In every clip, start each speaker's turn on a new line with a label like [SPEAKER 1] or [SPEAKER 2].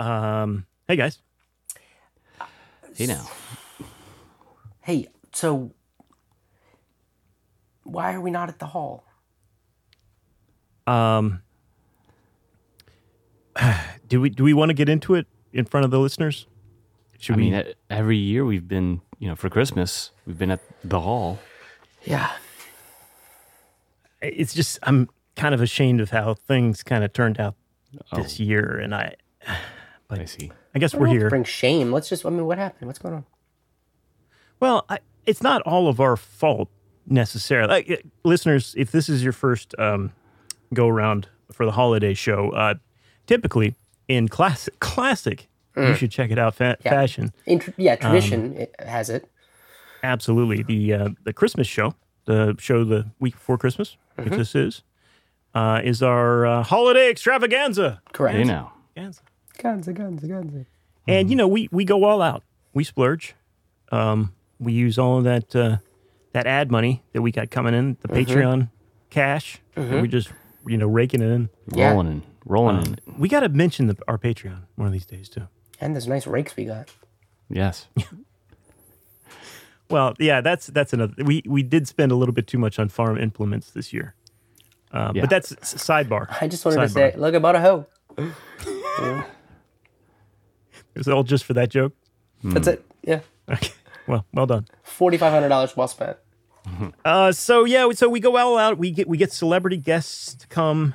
[SPEAKER 1] Um, hey guys.
[SPEAKER 2] Hey now.
[SPEAKER 3] Hey, so why are we not at the hall?
[SPEAKER 1] Um, do we do we want to get into it in front of the listeners? Should
[SPEAKER 2] I
[SPEAKER 1] we?
[SPEAKER 2] mean, every year we've been, you know, for Christmas, we've been at the hall.
[SPEAKER 3] Yeah.
[SPEAKER 1] it's just I'm kind of ashamed of how things kind of turned out this
[SPEAKER 2] Oh.
[SPEAKER 1] year, and I,
[SPEAKER 2] I see.
[SPEAKER 1] I guess
[SPEAKER 3] We
[SPEAKER 1] we're
[SPEAKER 3] don't to
[SPEAKER 1] here.
[SPEAKER 3] Bring shame. Let's just. I mean, what happened? What's going on?
[SPEAKER 1] Well, I, it's not all of our fault necessarily. Like, uh, listeners, if this is your first um, go around for the holiday show, uh, typically in classic, classic, you should check it out. Fa-
[SPEAKER 3] Yeah.
[SPEAKER 1] Fashion,
[SPEAKER 3] In tr- yeah,
[SPEAKER 1] Um,
[SPEAKER 3] tradition it has it.
[SPEAKER 1] absolutely. The uh, the Christmas show, the show the week before Christmas,
[SPEAKER 3] Mm-hmm.
[SPEAKER 1] if this is, uh, is our uh, holiday extravaganza.
[SPEAKER 3] Correct.
[SPEAKER 2] Hey now.
[SPEAKER 1] Extravaganza.
[SPEAKER 3] Guns, guns, guns.
[SPEAKER 1] And you know, we we go all out. We splurge. Um, we use all of that uh, that ad money that we got coming in, the Patreon cash. and We're just you know raking it in.
[SPEAKER 3] Yeah.
[SPEAKER 2] Rolling in, rolling in.
[SPEAKER 1] We got to mention the, our Patreon one of these days too.
[SPEAKER 3] And those nice rakes we got.
[SPEAKER 2] Yes.
[SPEAKER 1] Well, yeah, that's that's another. We we did spend a little bit too much on farm implements this year, uh,
[SPEAKER 2] Yeah.
[SPEAKER 1] but that's sidebar.
[SPEAKER 3] I just wanted to say, look, I bought a hoe.
[SPEAKER 1] It was all just for that joke.
[SPEAKER 3] That's it. Yeah.
[SPEAKER 1] Okay. Well, well done.
[SPEAKER 3] Forty five hundred dollars well spent.
[SPEAKER 1] Uh, so yeah, so we go all out. We get we get celebrity guests to come.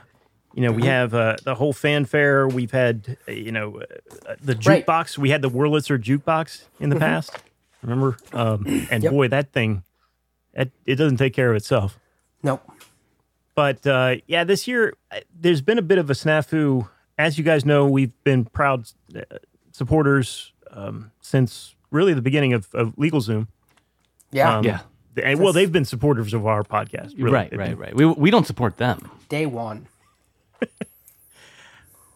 [SPEAKER 1] You know, we have uh, the whole fanfare. We've had uh, you know uh, the
[SPEAKER 3] Right.
[SPEAKER 1] jukebox. We had the Wurlitzer jukebox in the past. Remember? Um, and
[SPEAKER 3] Yep.
[SPEAKER 1] boy, that thing, it, it doesn't take care of itself.
[SPEAKER 3] Nope.
[SPEAKER 1] But uh, yeah, this year uh, there's been a bit of a snafu. As you guys know, we've been proud uh, supporters um, since really the beginning of, of LegalZoom.
[SPEAKER 3] Yeah.
[SPEAKER 1] Um,
[SPEAKER 2] Yeah.
[SPEAKER 1] And, well, they've been supporters of our podcast. really.
[SPEAKER 2] Right, right, right. We, we don't support them.
[SPEAKER 3] Day one.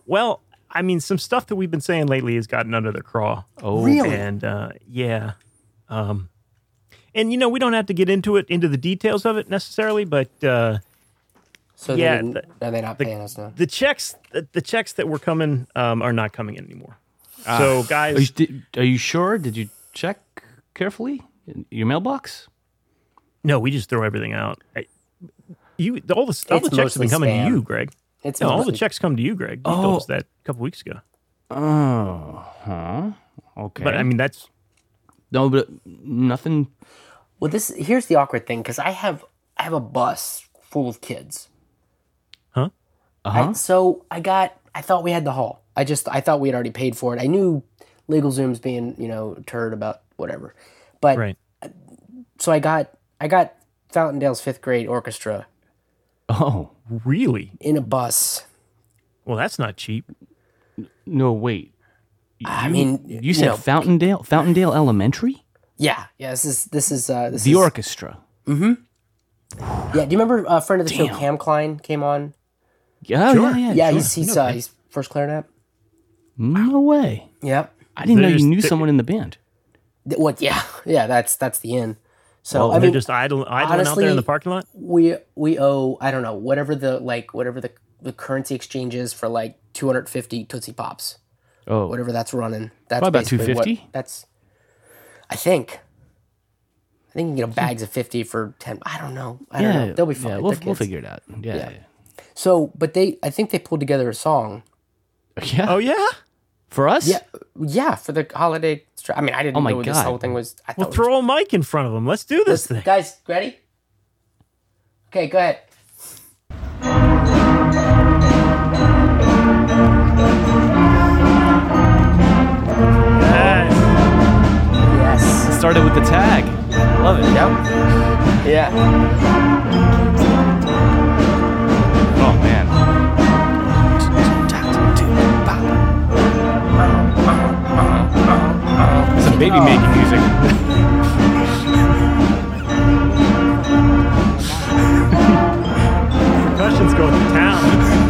[SPEAKER 1] Well, I mean, some stuff that we've been saying lately has gotten under their craw.
[SPEAKER 2] Oh,
[SPEAKER 3] Really?
[SPEAKER 1] And uh, yeah. Um, and, you know, we don't have to get into it, into the details of it necessarily, but uh,
[SPEAKER 3] So
[SPEAKER 1] Yeah,
[SPEAKER 3] they didn't,
[SPEAKER 1] the-
[SPEAKER 3] are they not paying us now?
[SPEAKER 1] the checks the, the checks that were coming um, are not coming in anymore. So,
[SPEAKER 2] Are you,
[SPEAKER 1] guys,
[SPEAKER 2] did, are you sure? Did you check carefully in your mailbox?
[SPEAKER 1] no, we just throw everything out. I, you, all the, all the checks have been coming
[SPEAKER 3] spam.
[SPEAKER 1] to you, Greg.
[SPEAKER 3] It's
[SPEAKER 1] No, all the checks come to you, Greg. You told us that a couple weeks ago.
[SPEAKER 2] Oh, huh. Okay.
[SPEAKER 1] But I mean, that's
[SPEAKER 2] no, but nothing.
[SPEAKER 3] Well, this here's the awkward thing because I have I have a bus full of kids.
[SPEAKER 1] huh?
[SPEAKER 2] Uh
[SPEAKER 3] I-
[SPEAKER 2] huh.
[SPEAKER 3] so I got I thought we had the hall. I just I thought we had already paid for it. I knew LegalZoom's being you know turd about whatever, but
[SPEAKER 1] Right.
[SPEAKER 3] so I got I got Fountaindale's fifth grade orchestra
[SPEAKER 2] Oh,
[SPEAKER 1] Really?
[SPEAKER 3] in a bus.
[SPEAKER 1] Well, that's not cheap.
[SPEAKER 2] no, wait.
[SPEAKER 3] I mean,
[SPEAKER 2] You said
[SPEAKER 3] know,
[SPEAKER 2] Fountaindale, Fountaindale Elementary,
[SPEAKER 3] yeah, yeah. This is this is uh, this
[SPEAKER 2] the
[SPEAKER 3] is,
[SPEAKER 2] orchestra. Mm-hmm.
[SPEAKER 3] Yeah, do you remember uh, friend of the show Cam Klein came on?
[SPEAKER 2] Yeah,
[SPEAKER 1] Sure.
[SPEAKER 2] yeah, yeah.
[SPEAKER 3] Yeah,
[SPEAKER 2] sure.
[SPEAKER 3] he's he's uh, he's first clarinet. Mm-hmm.
[SPEAKER 2] no way.
[SPEAKER 3] Yep.
[SPEAKER 2] I didn't know
[SPEAKER 1] There's-
[SPEAKER 2] you knew
[SPEAKER 1] there-
[SPEAKER 2] someone in the band.
[SPEAKER 3] Th- What? Yeah, yeah. That's that's the end. So
[SPEAKER 1] Well,
[SPEAKER 3] I
[SPEAKER 1] they're
[SPEAKER 3] mean,
[SPEAKER 1] just idle, idling out there in
[SPEAKER 3] honestly-
[SPEAKER 1] the parking lot.
[SPEAKER 3] we we owe I don't know whatever the like whatever the the currency exchange is for like 250 Tootsie Pops,
[SPEAKER 2] Oh,
[SPEAKER 3] whatever that's running. That's
[SPEAKER 2] What, about
[SPEAKER 3] basically what-
[SPEAKER 2] 250?
[SPEAKER 3] That's, I think. I think you can get bags of 50 for 10. I don't know. I don't
[SPEAKER 2] yeah,
[SPEAKER 3] know. They'll be fine.
[SPEAKER 2] Yeah, we'll,
[SPEAKER 3] They're
[SPEAKER 2] we'll
[SPEAKER 3] kids.
[SPEAKER 2] figure it out. Yeah,
[SPEAKER 3] Yeah.
[SPEAKER 2] yeah.
[SPEAKER 3] So, but they, I think they pulled together a song.
[SPEAKER 2] Yeah.
[SPEAKER 1] Oh yeah.
[SPEAKER 2] For us?
[SPEAKER 3] Yeah, yeah, for the holiday. stra- I mean, I didn't
[SPEAKER 2] Oh my
[SPEAKER 3] know this whole thing was. I
[SPEAKER 1] Well,
[SPEAKER 3] thought
[SPEAKER 1] throw a mic in front of them. Let's do this
[SPEAKER 3] it was,
[SPEAKER 1] thing.
[SPEAKER 3] guys ready? Okay, go ahead.
[SPEAKER 1] Yes.
[SPEAKER 3] Yes.
[SPEAKER 2] Started with the tag. Love it.
[SPEAKER 3] Yep. Yeah.
[SPEAKER 2] Baby making oh. music.
[SPEAKER 1] Percussion's going to town.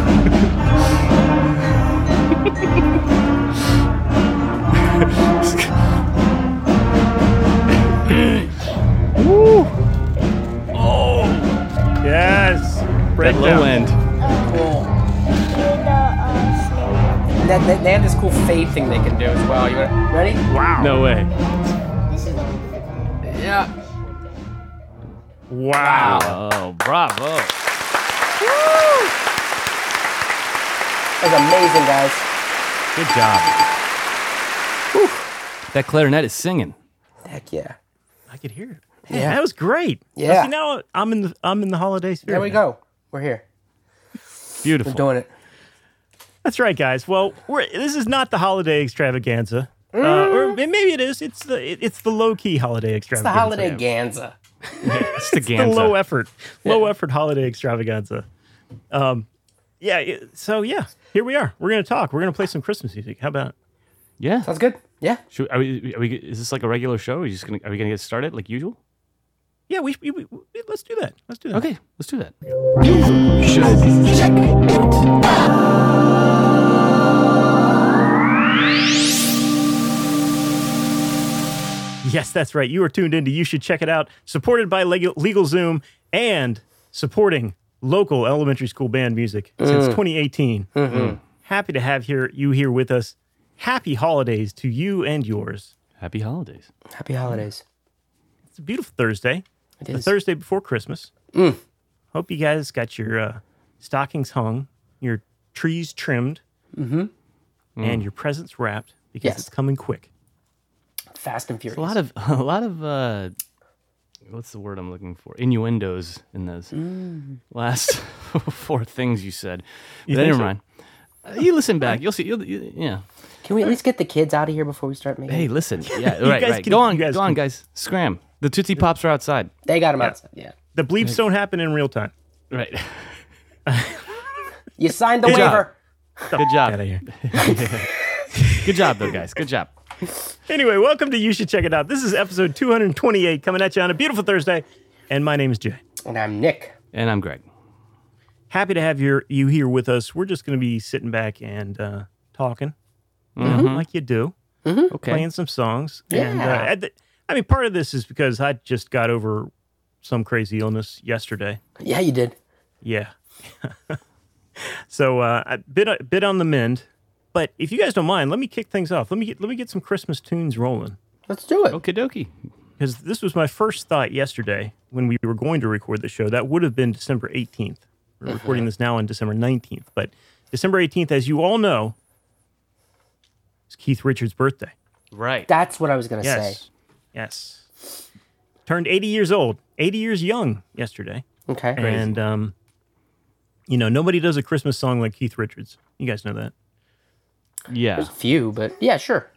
[SPEAKER 1] Oh. Yes.
[SPEAKER 2] That
[SPEAKER 1] Breakdown.
[SPEAKER 2] low end.
[SPEAKER 3] That, they, they have this cool fade thing they can do as well. You wanna- ready?
[SPEAKER 1] Wow.
[SPEAKER 2] No way.
[SPEAKER 3] Yeah.
[SPEAKER 1] Wow.
[SPEAKER 2] Oh, bravo. Woo!
[SPEAKER 3] That's amazing, guys.
[SPEAKER 2] Good job. That clarinet is singing.
[SPEAKER 3] Heck yeah.
[SPEAKER 1] I could hear it. Man,
[SPEAKER 3] Yeah.
[SPEAKER 1] that was great.
[SPEAKER 3] Yeah.
[SPEAKER 1] See, now I'm in the I'm in the holiday spirit.
[SPEAKER 3] There we go. We're here.
[SPEAKER 2] Beautiful.
[SPEAKER 3] We're doing it.
[SPEAKER 1] That's right, guys. Well, we're, this is not the holiday extravaganza, uh, or maybe it is. It's the it- it's the low key holiday extravaganza.
[SPEAKER 3] It's the holiday Ganza.
[SPEAKER 2] It's the
[SPEAKER 1] the
[SPEAKER 2] Ganza.
[SPEAKER 1] low effort, low effort holiday extravaganza. Um, yeah. it- So yeah, here we are. We're gonna talk. We're gonna play some Christmas music. How about?
[SPEAKER 2] yeah.
[SPEAKER 3] Sounds good. Yeah.
[SPEAKER 2] Should, are we, are we, is this like a regular show? Are, we just gonna, are we going to get started like usual?
[SPEAKER 1] Yeah, we, we, we let's do that. Let's do that.
[SPEAKER 2] Okay, let's do that.
[SPEAKER 1] Yes, that's right. You are tuned into. You should check it out. Supported by Legal, Zoom and supporting local elementary school band music since mm. 2018. Mm-hmm. Happy to have here you here with us. Happy holidays to you and yours.
[SPEAKER 2] Happy holidays.
[SPEAKER 3] Happy holidays.
[SPEAKER 1] It's a beautiful Thursday.
[SPEAKER 3] It
[SPEAKER 1] The. Thursday before Christmas. Mm. Hope you guys got your uh, stockings hung, your trees trimmed, mm-hmm. and your presents wrapped because
[SPEAKER 3] Yes.
[SPEAKER 1] it's coming quick.
[SPEAKER 3] Fast and furious.
[SPEAKER 2] A lot of a lot of uh, what's the word I'm looking for? Innuendos in those last four things you said. But
[SPEAKER 1] think
[SPEAKER 2] never
[SPEAKER 1] so?
[SPEAKER 2] mind. Uh, you listen back. You'll see. You'll, you, yeah.
[SPEAKER 3] Can we at least get the kids out of here before we start making?
[SPEAKER 2] Hey, listen. Yeah. right. Right.
[SPEAKER 1] can-
[SPEAKER 2] go on.
[SPEAKER 1] you guys
[SPEAKER 2] Go on,
[SPEAKER 1] can-
[SPEAKER 2] guys. Scram. The Tootsie Pops are outside.
[SPEAKER 3] They got them outside. Yeah.
[SPEAKER 1] The bleeps don't happen in real time.
[SPEAKER 2] Right.
[SPEAKER 3] You signed the
[SPEAKER 2] Good job.
[SPEAKER 3] waiver.
[SPEAKER 2] Good job.
[SPEAKER 1] Out of here.
[SPEAKER 2] Good job, though, guys. Good job.
[SPEAKER 1] Anyway, welcome to You Should Check It Out. This is episode 228 coming at you on a beautiful Thursday. And my name is Jay.
[SPEAKER 3] And I'm Nick.
[SPEAKER 2] And I'm Greg.
[SPEAKER 1] Happy to have your, you here with us. We're just going to be sitting back and uh, talking you know, like you do,
[SPEAKER 2] Okay.
[SPEAKER 1] playing some songs. And uh,
[SPEAKER 3] Yeah.
[SPEAKER 1] at the, I mean, part of this is because I just got over some crazy illness yesterday.
[SPEAKER 3] Yeah, you did.
[SPEAKER 1] Yeah. so uh, a bit a bit on the mend. But if you guys don't mind, let me kick things off. Let me get, let me get some Christmas tunes rolling.
[SPEAKER 3] Let's do it.
[SPEAKER 2] Okie dokie.
[SPEAKER 1] because this was my first thought yesterday when we were going to record the show. That would have been December 18th. We're recording this now on December 19th, but December 18th, as you all know, is Keith Richards' birthday.
[SPEAKER 2] Right.
[SPEAKER 3] That's what I was gonna say.
[SPEAKER 1] Yes. Yes. Turned 80 years old, 80 years young yesterday.
[SPEAKER 3] Okay.
[SPEAKER 1] And, um, you know, nobody does a Christmas song like Keith Richards. You guys know that.
[SPEAKER 2] Yeah.
[SPEAKER 3] There's a few, but yeah, sure.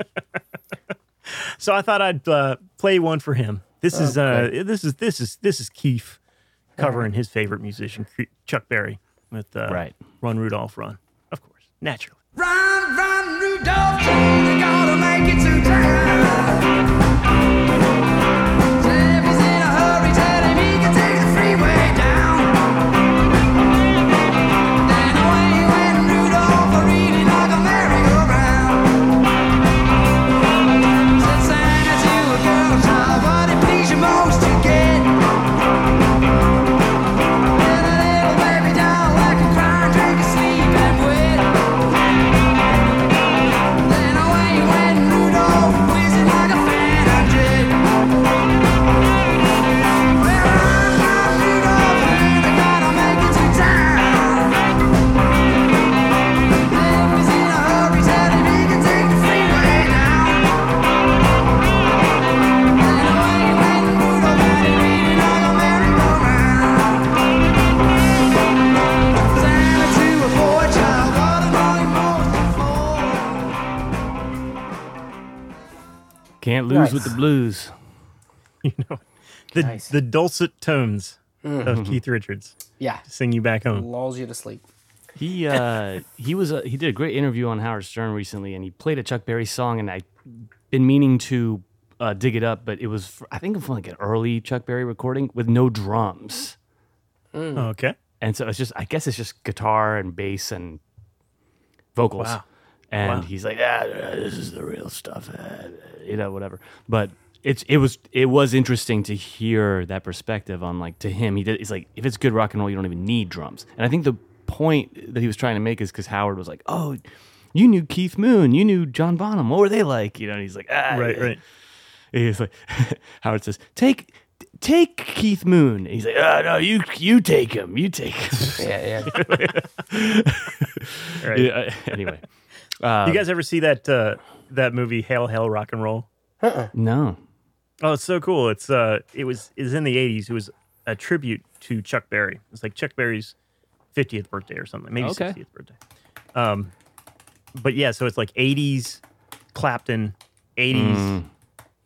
[SPEAKER 1] So I thought I'd uh, play one for him. This is uh, this is this is this is Keith covering his favorite musician, Chuck Berry, with uh,
[SPEAKER 2] Right.
[SPEAKER 1] Run Rudolph Run, of course, naturally.
[SPEAKER 4] Run, run, Rudolph, you gotta make it to town.
[SPEAKER 2] Can't lose
[SPEAKER 3] Nice.
[SPEAKER 2] with the blues.
[SPEAKER 1] You know, the
[SPEAKER 3] Nice.
[SPEAKER 1] the dulcet tones of Keith Richards
[SPEAKER 3] Yeah.
[SPEAKER 1] sing you back home.
[SPEAKER 3] Lulls you to sleep.
[SPEAKER 2] He uh, he was a, he did a great interview on Howard Stern recently, and he played a Chuck Berry song, and I've been meaning to uh, dig it up, but it was fr- I think from like an early Chuck Berry recording with no drums,
[SPEAKER 1] Okay,
[SPEAKER 2] and so it's just I guess it's just guitar and bass and vocals,
[SPEAKER 1] Wow.
[SPEAKER 2] And
[SPEAKER 1] Wow.
[SPEAKER 2] he's like, ah, this is the real stuff, uh, you know, whatever. But it's it was it was interesting to hear that perspective on like to him he did it's like if it's good rock and roll you don't even need drums, and I think the point that he was trying to make is because Howard was like, oh, you knew Keith Moon, you knew John Bonham. What were they like? You know, and he's like, ah,
[SPEAKER 1] Right, right.
[SPEAKER 2] He's like, Howard says, take. Take Keith Moon. He's like, oh no, you you take him, you take him.
[SPEAKER 3] Yeah, yeah.
[SPEAKER 1] Right.
[SPEAKER 2] yeah, anyway, uh,
[SPEAKER 1] You guys ever see that uh, that movie Hail Hail Rock and Roll?
[SPEAKER 2] no,
[SPEAKER 1] Oh, it's so cool. It's uh it was is in the 80s. It was a tribute to Chuck Berry. It's like Chuck Berry's 50th birthday or something, maybe
[SPEAKER 2] Okay.
[SPEAKER 1] 60th birthday. Um but yeah, so it's like 80s Clapton, 80s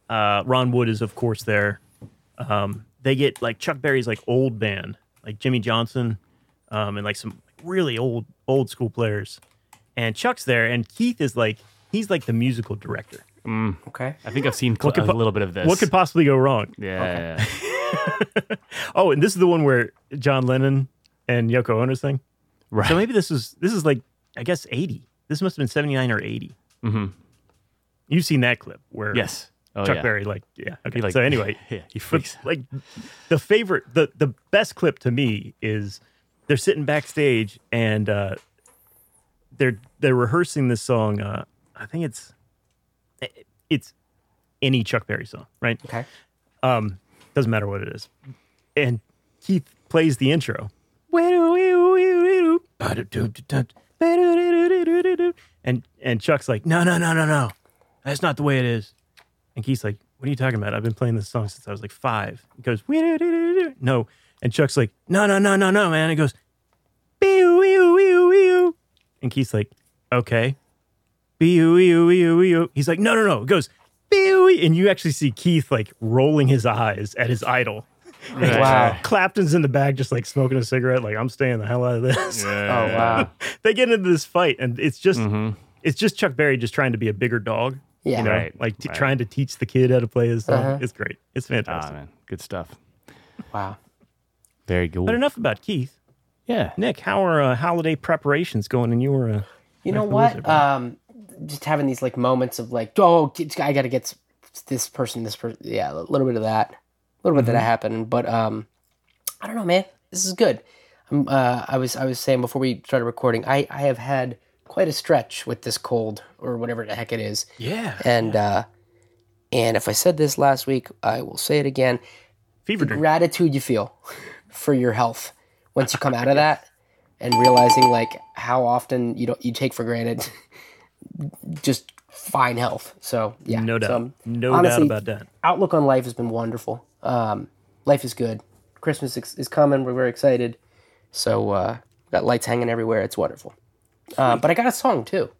[SPEAKER 1] uh Ron Wood is of course there. Um they get like Chuck Berry's like old band, like Jimmy Johnson um and like some really old old school players. And Chuck's there and Keith is like he's like the musical director.
[SPEAKER 3] Okay.
[SPEAKER 2] I think I've seen cl-
[SPEAKER 1] could
[SPEAKER 2] a little bit of this.
[SPEAKER 1] What could possibly go wrong?
[SPEAKER 2] yeah,
[SPEAKER 1] Oh, and this is the one where John Lennon and Yoko Ono's thing.
[SPEAKER 2] right.
[SPEAKER 1] So maybe this is this is like I guess eighty. This must have been seventy nine or 80 Mm-hmm. You've seen that clip where
[SPEAKER 2] yes, oh,
[SPEAKER 1] Chuck
[SPEAKER 2] yeah.
[SPEAKER 1] Berry like yeah okay.
[SPEAKER 2] Like-
[SPEAKER 1] so anyway,
[SPEAKER 2] yeah, he
[SPEAKER 1] but,
[SPEAKER 2] freaks.
[SPEAKER 1] like the favorite the the best clip to me is they're sitting backstage and uh, they're they're rehearsing this song. Uh, I think it's it's any Chuck Berry song, right?
[SPEAKER 3] Okay.
[SPEAKER 1] Um, doesn't matter what it is. And Keith plays the intro. And and Chuck's like, no, no, no, no, no. That's not the way it is. And Keith's like, what are you talking about? I've been playing this song since I was like five. He goes, no. And Chuck's like, no, no, no, no, no, man. He goes, and Keith's like, okay. He's like, no, no, no. It goes, and you actually see Keith like rolling his eyes at his idol.
[SPEAKER 2] Right.
[SPEAKER 3] Wow.
[SPEAKER 1] Clapton's in the back just like smoking a cigarette, like I'm staying the hell out of this.
[SPEAKER 3] Oh wow.
[SPEAKER 1] they get into this fight, and it's just
[SPEAKER 2] Mm-hmm.
[SPEAKER 1] it's just Chuck Berry just trying to be a bigger dog.
[SPEAKER 3] Yeah.
[SPEAKER 1] You know,
[SPEAKER 2] Right,
[SPEAKER 1] like t-
[SPEAKER 2] right.
[SPEAKER 1] trying to teach the kid how to play his song.
[SPEAKER 3] Uh-huh.
[SPEAKER 1] It's great. It's
[SPEAKER 2] Ah,
[SPEAKER 1] fantastic.
[SPEAKER 2] man, good stuff.
[SPEAKER 3] Wow.
[SPEAKER 2] Very cool.
[SPEAKER 1] but enough about Keith.
[SPEAKER 2] Yeah.
[SPEAKER 1] Nick, how are uh, holiday preparations going in your? Uh,
[SPEAKER 3] You know what?
[SPEAKER 1] wizard, right?
[SPEAKER 3] Um, just having these like moments of like, oh, I got to get this person, this person. Yeah, a little bit of that, a little bit of that happened. But um, I don't know, man. This is good. I'm, uh, I was I was saying before we started recording, I I have had quite a stretch with this cold or whatever the heck it is.
[SPEAKER 1] yeah,
[SPEAKER 3] And uh, and if I said this last week, I will say it again.
[SPEAKER 1] fever dream.
[SPEAKER 3] Gratitude you feel for your health once you come out of that, and realizing like how often you don't you take for granted just fine health. So yeah,
[SPEAKER 1] No doubt.
[SPEAKER 3] So,
[SPEAKER 1] no
[SPEAKER 3] honestly,
[SPEAKER 1] doubt about that.
[SPEAKER 3] outlook on life has been wonderful. Um, life is good. Christmas is, is coming. We're very excited. So uh, got lights hanging everywhere. It's wonderful. Uh, but I got a song too.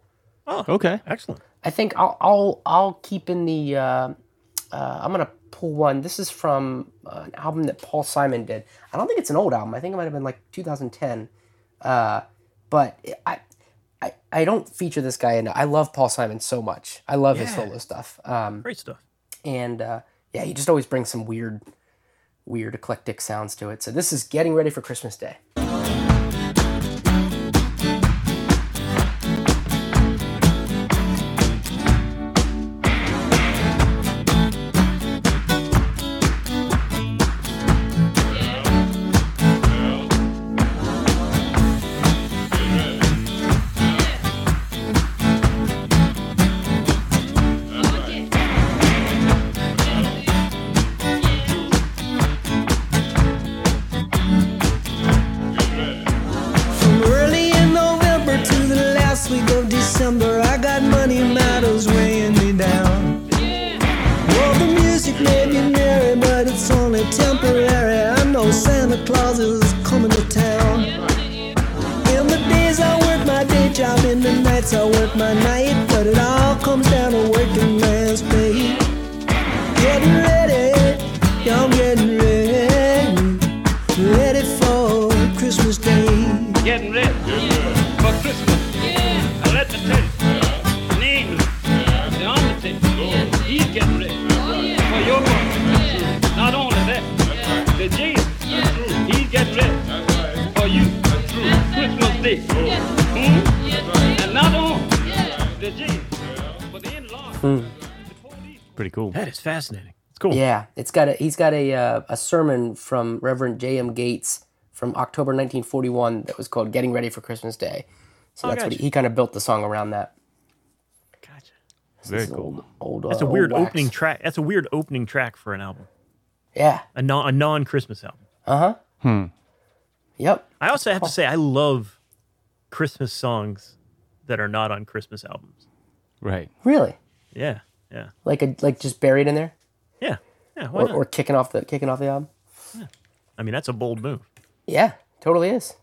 [SPEAKER 2] Oh, okay.
[SPEAKER 1] Excellent.
[SPEAKER 3] I think I'll I'll I'll keep in the. Uh, uh, I'm gonna pull one. This is from uh, an album that Paul Simon did. I don't think it's an old album. I think it might have been like 2010. Uh, but I, I I don't feature this guy enough. I love Paul Simon so much. I love his solo stuff. Um,
[SPEAKER 1] Great stuff.
[SPEAKER 3] and uh, yeah, he just always brings some weird, weird eclectic sounds to it. So this is getting ready for Christmas Day.
[SPEAKER 5] Christmas Day.
[SPEAKER 6] Hmm? And not only the Jesus, but the in-law.
[SPEAKER 2] Pretty cool.
[SPEAKER 1] That is fascinating. It's cool.
[SPEAKER 3] Yeah, it's got a he's got a uh, a sermon from Reverend J.M. Gates from October 1941 that was called "Getting Ready for Christmas Day." So
[SPEAKER 1] Oh,
[SPEAKER 3] that's what he, he kind of built the song around that.
[SPEAKER 1] Gotcha.
[SPEAKER 2] Very
[SPEAKER 3] This is
[SPEAKER 2] cool.
[SPEAKER 3] Old, old,
[SPEAKER 1] That's a
[SPEAKER 3] uh,
[SPEAKER 1] weird
[SPEAKER 3] old
[SPEAKER 1] opening track. That's a weird opening track for an album.
[SPEAKER 3] Yeah.
[SPEAKER 1] A non a non Christmas album.
[SPEAKER 3] Uh huh.
[SPEAKER 2] Hmm.
[SPEAKER 3] Yep.
[SPEAKER 1] I also have to say I love Christmas songs that are not on Christmas albums.
[SPEAKER 2] Right.
[SPEAKER 3] Really?
[SPEAKER 1] Yeah. Yeah.
[SPEAKER 3] Like a like just buried in there,
[SPEAKER 1] Yeah. Yeah. Why
[SPEAKER 3] or,
[SPEAKER 1] not?
[SPEAKER 3] or kicking off the kicking off the album. Yeah.
[SPEAKER 1] I mean, that's a bold move.
[SPEAKER 3] Yeah, totally is.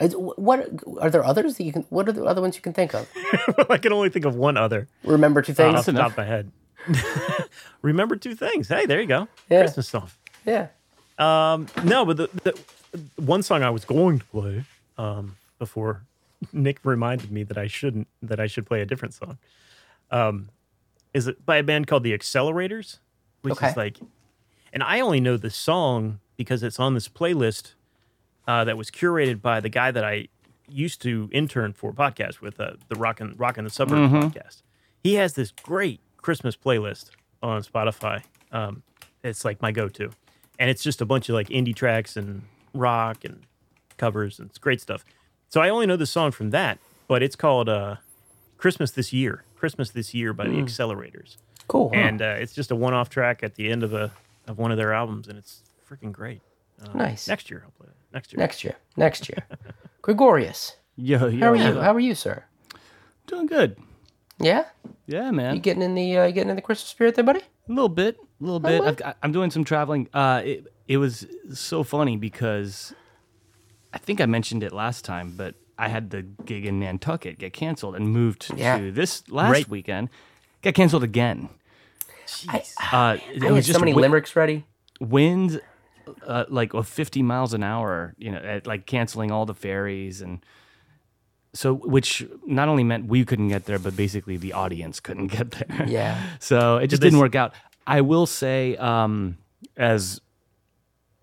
[SPEAKER 3] It's- What are there others that you can? What are the other ones you can think of?
[SPEAKER 1] I can only think of one other
[SPEAKER 3] Remember two
[SPEAKER 1] off
[SPEAKER 3] things.
[SPEAKER 1] the top of my head. Remember two things. Hey, there you go.
[SPEAKER 3] Yeah.
[SPEAKER 1] Christmas song.
[SPEAKER 3] yeah.
[SPEAKER 1] Um, No, but the, the one song I was going to play um, before Nick reminded me that I shouldn't that I should play a different song. Um, is it by a band called the Accelerators, which
[SPEAKER 3] Okay.
[SPEAKER 1] is like, and I only know the song because it's on this playlist uh, that was curated by the guy that I used to intern for podcast with uh, the Rock and Rock and the Suburbs podcast. He has this great Christmas playlist on Spotify. Um, it's like my go-to, and it's just a bunch of like indie tracks and rock and covers, and it's great stuff. So I only know the song from that, but it's called uh, "Christmas This Year." Christmas This Year by the Accelerators,
[SPEAKER 3] Cool. huh?
[SPEAKER 1] and uh, it's just a one-off track at the end of a of one of their albums, and it's freaking great. Uh,
[SPEAKER 3] Nice.
[SPEAKER 1] Next year I'll play it. Next year.
[SPEAKER 3] Next year. Next year. Gregorius,
[SPEAKER 2] Yo, yo,
[SPEAKER 3] how are you? How are you, sir?
[SPEAKER 2] Doing good.
[SPEAKER 3] Yeah.
[SPEAKER 2] Yeah, man.
[SPEAKER 3] You getting in the uh, getting in the Christmas spirit there, buddy?
[SPEAKER 2] A little bit, a little bit. I've, got- I'm doing some traveling. Uh, it, it was so funny because I think I mentioned it last time, but I had the gig in Nantucket get canceled and moved
[SPEAKER 3] Yeah.
[SPEAKER 2] to this last
[SPEAKER 1] Right.
[SPEAKER 2] weekend. Got canceled again.
[SPEAKER 3] I,
[SPEAKER 2] Uh,
[SPEAKER 3] I
[SPEAKER 2] was
[SPEAKER 3] had
[SPEAKER 2] just
[SPEAKER 3] so many
[SPEAKER 2] wi-
[SPEAKER 3] limericks ready.
[SPEAKER 2] winds uh, like of 50 miles an hour you know at, like canceling all the ferries and so which not only meant we couldn't get there but basically the audience couldn't get there
[SPEAKER 3] Yeah.
[SPEAKER 2] so it just
[SPEAKER 1] they
[SPEAKER 2] didn't work out i will say um as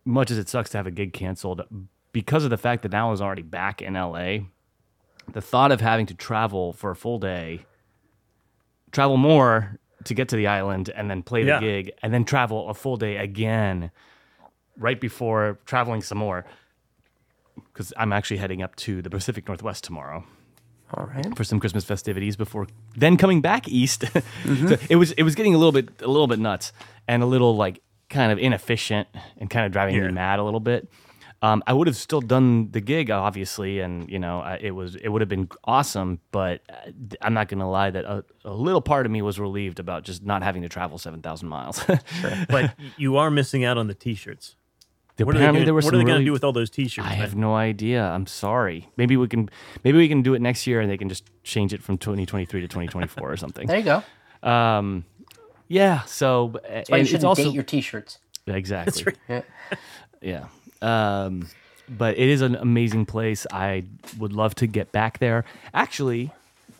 [SPEAKER 2] much as it sucks to have a gig canceled because of the fact that now i was already back in la the thought of having to travel for a full day travel more to get to the island and then play the
[SPEAKER 1] Yeah.
[SPEAKER 2] gig and then travel a full day again right before traveling some more because i'm actually heading up to the pacific northwest tomorrow
[SPEAKER 3] All right.
[SPEAKER 2] for some christmas festivities before then coming back east mm-hmm. So it was it was getting a little bit a little bit nuts and a little like kind of inefficient and kind of driving
[SPEAKER 1] Yeah.
[SPEAKER 2] me mad a little bit um, I would have still done the gig, obviously, and you know, I- it was it would have been awesome. But uh, I'm not gonna lie that a, a little part of me was relieved about just not having to travel seven thousand miles.
[SPEAKER 1] But you are missing out on the t-shirts. What are they
[SPEAKER 2] Apparently,
[SPEAKER 1] gonna,
[SPEAKER 2] there were
[SPEAKER 1] what are they going
[SPEAKER 2] really-
[SPEAKER 1] to do with all those t-shirts?
[SPEAKER 2] I
[SPEAKER 1] man?
[SPEAKER 2] have no idea. I'm sorry. Maybe we can maybe we can do it next year, and they can just change it from 2023 to 2024 or something.
[SPEAKER 3] There you go.
[SPEAKER 2] Um, yeah. So
[SPEAKER 3] That's why you shouldn't
[SPEAKER 2] it's also
[SPEAKER 3] date your t-shirts.
[SPEAKER 2] exactly.
[SPEAKER 3] Yeah.
[SPEAKER 2] Yeah. Um, but it is an amazing place. I would love to get back there. Actually,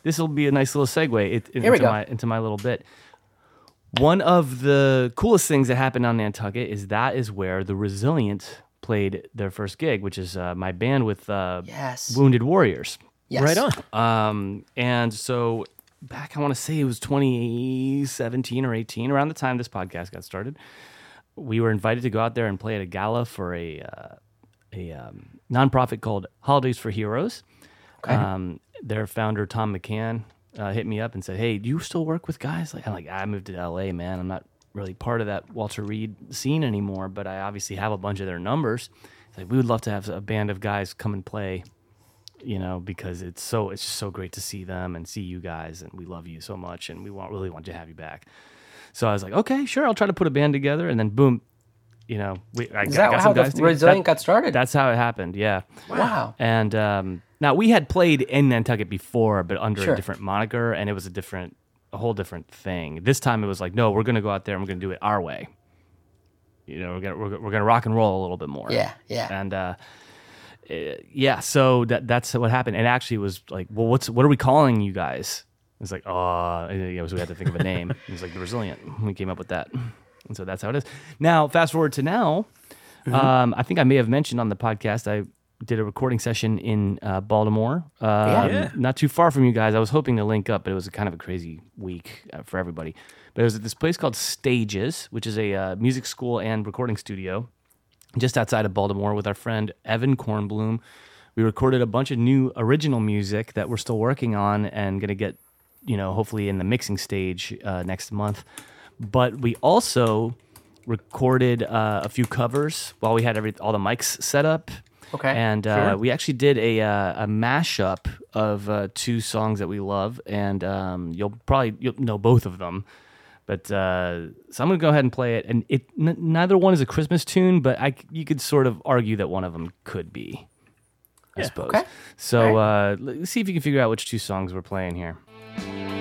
[SPEAKER 2] this will be a nice little segue it,
[SPEAKER 3] Here we
[SPEAKER 2] into my into my little bit. One of the coolest things that happened on Nantucket is that is where the Resilient played their first gig, which is uh, my band with uh,
[SPEAKER 3] Yes.
[SPEAKER 2] Wounded Warriors.
[SPEAKER 3] Yes.
[SPEAKER 1] Right on.
[SPEAKER 2] Um, and so back, I want to say it was 2017 or 18, around the time this podcast got started. We were invited to go out there and play at a gala for a uh, a um, nonprofit called Holidays for Heroes. Um, their founder Tom McCann uh, hit me up and said, "Hey, do you still work with guys?" Like I'm like, I moved to LA, man. I'm not really part of that Walter Reed scene anymore, but I obviously have a bunch of their numbers. Like, we would love to have a band of guys come and play you know, because it's so it's just so great to see them and see you guys, and we love you so much, and we want really want to have you back. So I was like, okay, sure, I'll try to put a band together, and then boom, you know, we I
[SPEAKER 3] Is that
[SPEAKER 2] got
[SPEAKER 3] how
[SPEAKER 2] some
[SPEAKER 3] the
[SPEAKER 2] guys together.
[SPEAKER 3] Resilient got started?
[SPEAKER 2] That's how it happened, yeah.
[SPEAKER 3] wow.
[SPEAKER 2] And um, now we had played in Nantucket before, but under
[SPEAKER 3] Sure.
[SPEAKER 2] a different moniker, and it was a different, a whole different thing. This time it was like, no, we're gonna go out there and we're gonna do it our way. You know, we're gonna we're, we're gonna rock and roll a little bit more.
[SPEAKER 3] Yeah. Yeah.
[SPEAKER 2] And uh, uh, yeah, so that that's what happened. And actually, it was like, well, what's what are we calling you guys? It's like, oh, you know, so we had to think of a name. it was like the Resilient. We came up with that, and so that's how it is. Now, fast forward to now. Um, I think I may have mentioned on the podcast I did a recording session in uh, Baltimore. Um,
[SPEAKER 1] Yeah.
[SPEAKER 2] Not too far from you guys. I was hoping to link up, but it was kind of a crazy week uh, for everybody. But it was at this place called Stages, which is a uh, music school and recording studio just outside of Baltimore with our friend Evan Kornblum. We recorded a bunch of new original music that we're still working on and going to get, you know, hopefully in the mixing stage uh, next month. But we also recorded uh, a few covers while we had every all the mics set up.
[SPEAKER 3] Okay.
[SPEAKER 2] And uh, we actually did a uh, a mashup of uh, two songs that we love, and um, you'll probably you'll know both of them. But uh, so I'm gonna go ahead and play it, and it n- neither one is a Christmas tune, but I you could sort of argue that one of them could be. I suppose.
[SPEAKER 3] okay.
[SPEAKER 2] So uh, let's see if you can figure out which two songs we're playing here.
[SPEAKER 7] Maybe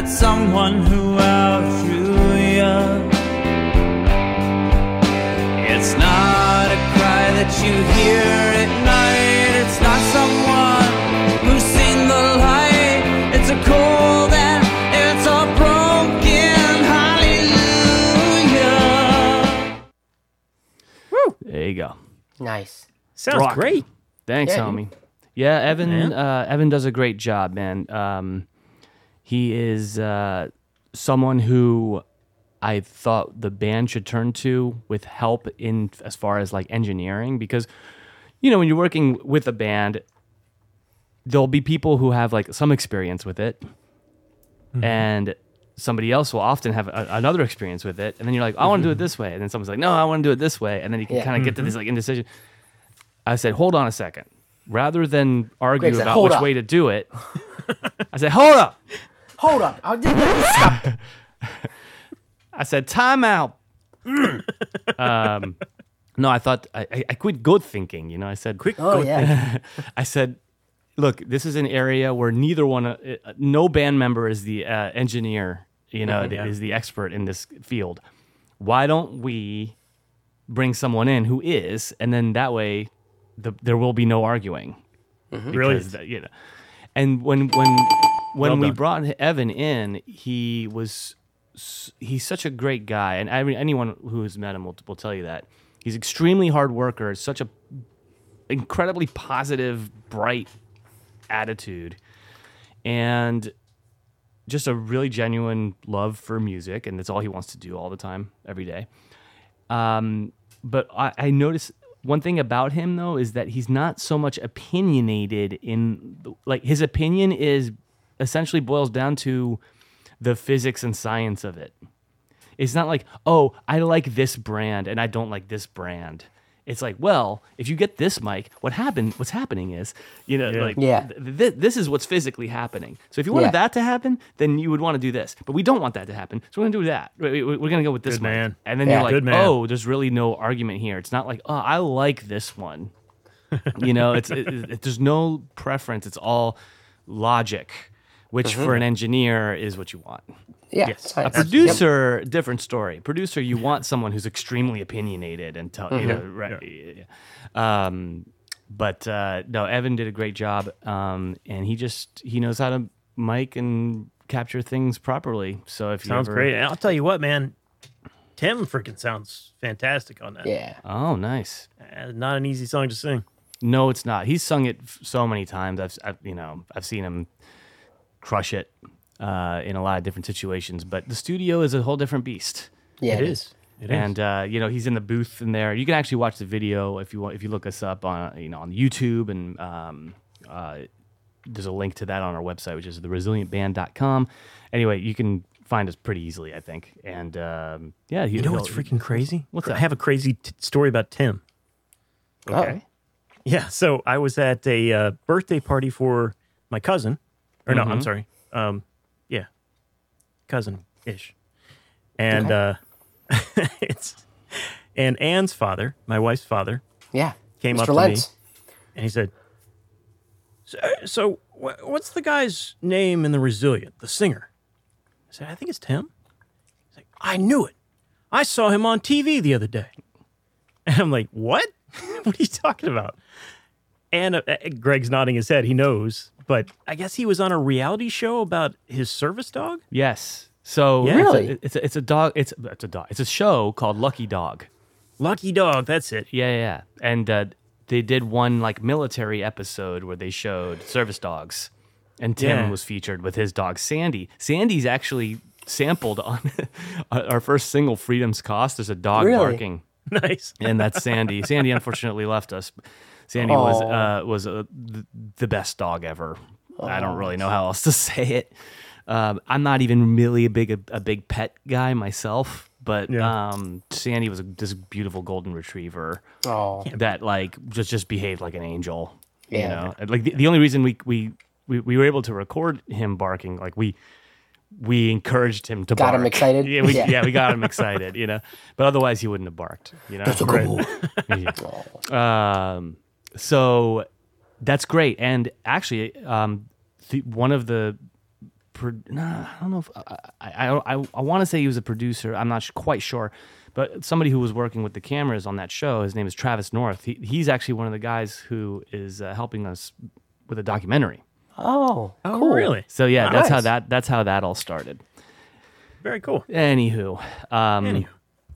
[SPEAKER 7] at someone who outdrew you. It's not a cry that you hear at night, it's not someone who's seen the light. It's a cold and it's a broken hallelujah.
[SPEAKER 2] There you go.
[SPEAKER 3] Nice.
[SPEAKER 1] Sounds
[SPEAKER 2] Rock.
[SPEAKER 1] great.
[SPEAKER 2] Thanks,
[SPEAKER 3] Yeah,
[SPEAKER 2] homie. Yeah, Evan.
[SPEAKER 1] Man.
[SPEAKER 2] Uh, Evan does a great job, man. Um, he is uh, someone who I thought the band should turn to with help in as far as like engineering, because you know when you're working with a band, there'll be people who have like some experience with it, mm-hmm. and somebody else will often have a, another experience with it, and then you're like, I want to do mm-hmm. it this way, and then someone's like, No, I want to do it this way, and then you can
[SPEAKER 3] Yeah.
[SPEAKER 2] kind of get to mm-hmm. this like indecision. I said, hold on a second. Rather than argue
[SPEAKER 3] Greg
[SPEAKER 2] about
[SPEAKER 3] "Hold
[SPEAKER 2] which
[SPEAKER 3] up."
[SPEAKER 2] way to do it, I said, hold up.
[SPEAKER 3] Hold up. I did stop.
[SPEAKER 2] I said, time out. um, no, I thought I, I- I quit good thinking. You know, I said, quick.
[SPEAKER 3] Oh yeah.
[SPEAKER 2] I said, look, this is an area where neither one, uh, uh, no band member is the uh, engineer, you know,
[SPEAKER 3] Mm-hmm.
[SPEAKER 2] is the expert in this field. Why don't we bring someone in who is, and then that way, the, there will be no arguing.
[SPEAKER 3] Mm-hmm.
[SPEAKER 1] Brilliant.
[SPEAKER 2] Because, uh, you know, and when when when
[SPEAKER 1] Well
[SPEAKER 2] we brought Evan in, he was he's such a great guy, and I mean, anyone who has met him will, will tell you that he's extremely hard worker. Such a incredibly positive, bright attitude, and just a really genuine love for music, and that's all he wants to do all the time, every day. Um, but I, I noticed one thing about him though is that he's not so much opinionated in like his opinion is essentially boils down to the physics and science of it. It's not like, oh, I like this brand and I don't like this brand. It's like, well, if you get this mic, what happened? What's happening is, you know, like,
[SPEAKER 3] Yeah.
[SPEAKER 2] th- th- this is what's physically happening. So if you wanted
[SPEAKER 3] Yeah.
[SPEAKER 2] that to happen, then you would want to do this. But we don't want that to happen, so we're gonna do that. We- we- We're gonna go with this
[SPEAKER 1] Good
[SPEAKER 2] mic.
[SPEAKER 1] man.
[SPEAKER 2] And then
[SPEAKER 3] Yeah.
[SPEAKER 2] you're like,
[SPEAKER 1] Good man.
[SPEAKER 2] oh, there's really no argument here. It's not like, oh, I like this one. you know, it's it, it, there's no preference. It's all logic, which for an engineer is what you want.
[SPEAKER 3] Yeah.
[SPEAKER 1] Yes.
[SPEAKER 3] science.
[SPEAKER 2] A
[SPEAKER 3] Yep.
[SPEAKER 2] producer, different story. Producer, you want someone who's extremely opinionated and tell you know, right. yeah, yeah. Um, but uh, no, Evan did a great job, um, and he just he knows how to mic and capture things properly. So if you
[SPEAKER 1] Sounds
[SPEAKER 2] ever-
[SPEAKER 1] great. And I'll tell you what, man. Tim freaking sounds fantastic on that.
[SPEAKER 3] Yeah.
[SPEAKER 2] Oh, nice.
[SPEAKER 1] Uh, Not an easy song to sing.
[SPEAKER 2] No, it's not. He's sung it f- so many times. I've, I've you know I've seen him crush it uh, in a lot of different situations. But the studio is a whole different beast.
[SPEAKER 3] Yeah.
[SPEAKER 1] It is. It is.
[SPEAKER 2] and uh, you know he's in the booth in there. You can actually watch the video if you want. If you look us up on you know on YouTube and um, uh, there's a link to that on our website, which is theresilientband.com. Anyway, you can find us pretty easily, I think. And um, yeah,
[SPEAKER 1] you know what's freaking crazy?
[SPEAKER 2] What's that?
[SPEAKER 1] I have a crazy t- story about Tim.
[SPEAKER 2] Okay.
[SPEAKER 1] Yeah, so I was at a uh, birthday party for my cousin, or no,
[SPEAKER 2] Mm-hmm.
[SPEAKER 1] I'm sorry, um, yeah, cousin ish, and uh, it's and Anne's father, my wife's father,
[SPEAKER 3] Yeah.
[SPEAKER 1] Came
[SPEAKER 3] Mr.
[SPEAKER 1] up to
[SPEAKER 3] Lentz.
[SPEAKER 1] me. and he said, "So, so wh- what's the guy's name in the Resilient, the singer?" I said, "I think it's Tim." He's like, "I knew it. I saw him on TV the other day." And I'm like, "What? what are you talking about?" And uh, uh, Greg's nodding his head. He knows, but I guess he was on a reality show about his service dog.
[SPEAKER 2] Yes. So
[SPEAKER 1] Yeah.
[SPEAKER 2] it's a-
[SPEAKER 3] Really?
[SPEAKER 2] it's a, it's a dog. It's it's a dog. It's a show called Lucky Dog.
[SPEAKER 1] Lucky dog. That's it.
[SPEAKER 2] Yeah, yeah. yeah. And uh, they did one like military episode where they showed service dogs, and Tim
[SPEAKER 1] Yeah.
[SPEAKER 2] was featured with his dog Sandy. Sandy's actually sampled on our first single, "Freedom's Cost." There's a dog
[SPEAKER 3] Really?
[SPEAKER 2] barking,
[SPEAKER 1] Nice.
[SPEAKER 2] and that's Sandy. Sandy unfortunately left us. Sandy was uh, was uh, th- the best dog ever. I don't really know how else to say it. Um, I'm not even really a big a, big pet guy myself, but
[SPEAKER 1] Yeah.
[SPEAKER 2] um, Sandy was a, this beautiful golden retriever
[SPEAKER 3] Oh.
[SPEAKER 2] that like just just behaved like an angel. You know, like the, the only reason we, we we we were able to record him barking, like we we encouraged him to
[SPEAKER 3] Got him
[SPEAKER 2] bark.
[SPEAKER 3] excited?
[SPEAKER 2] Yeah, we,
[SPEAKER 3] Yeah.
[SPEAKER 2] yeah. we got him excited. You know, but otherwise he wouldn't have barked. You know, Yeah. um, so that's great. And actually, um, the, one of the pro- nah, I don't know if I I, I, I want to say he was a producer. I'm not sh- quite sure, but somebody who was working with the cameras on that show. His name is Travis North. He, he's actually one of the guys who is uh, helping us with a documentary.
[SPEAKER 3] Oh.
[SPEAKER 1] Oh,
[SPEAKER 3] cool.
[SPEAKER 1] really?
[SPEAKER 2] So yeah, that's how that that's how that all started.
[SPEAKER 1] Very cool.
[SPEAKER 2] Anywho, um,
[SPEAKER 1] Anywho.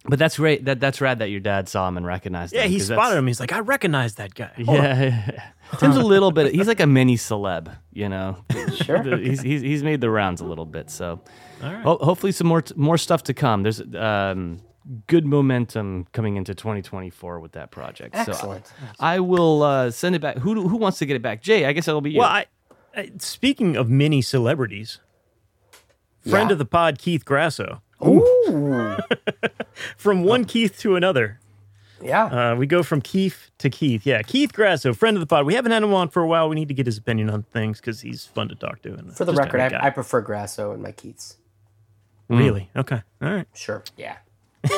[SPEAKER 2] But that's great. That that's rad that your dad saw him and recognized
[SPEAKER 1] Yeah,
[SPEAKER 2] him.
[SPEAKER 1] he
[SPEAKER 2] 'cause
[SPEAKER 1] spotted him. He's like, I recognize that guy. Hold on.
[SPEAKER 2] Yeah, Tim's a little bit. He's like a mini celeb, you know.
[SPEAKER 3] Sure.
[SPEAKER 2] he's, he's he's made the rounds a little bit. So,
[SPEAKER 1] All right.
[SPEAKER 2] Ho- hopefully, some more more stuff to come. There's um, good momentum coming into 2024 with that project.
[SPEAKER 3] Excellent.
[SPEAKER 2] So I will uh, send it back. Who who wants to get it back? Jay, I guess it'll be you.
[SPEAKER 1] Well, I, I speaking of mini celebrities, friend
[SPEAKER 3] Yeah.
[SPEAKER 1] of the pod, Keith Grasso.
[SPEAKER 3] Ooh.
[SPEAKER 1] From one Keith to another.
[SPEAKER 3] Yeah.
[SPEAKER 1] Uh, we go from Keith to Keith. Yeah, Keith Grasso, friend of the pod. We haven't had him on for a while. We need to get his opinion on things because he's fun to talk to. And
[SPEAKER 3] For the record, I. I prefer Grasso and my Keiths.
[SPEAKER 1] really okay. All right.
[SPEAKER 3] Sure. Yeah.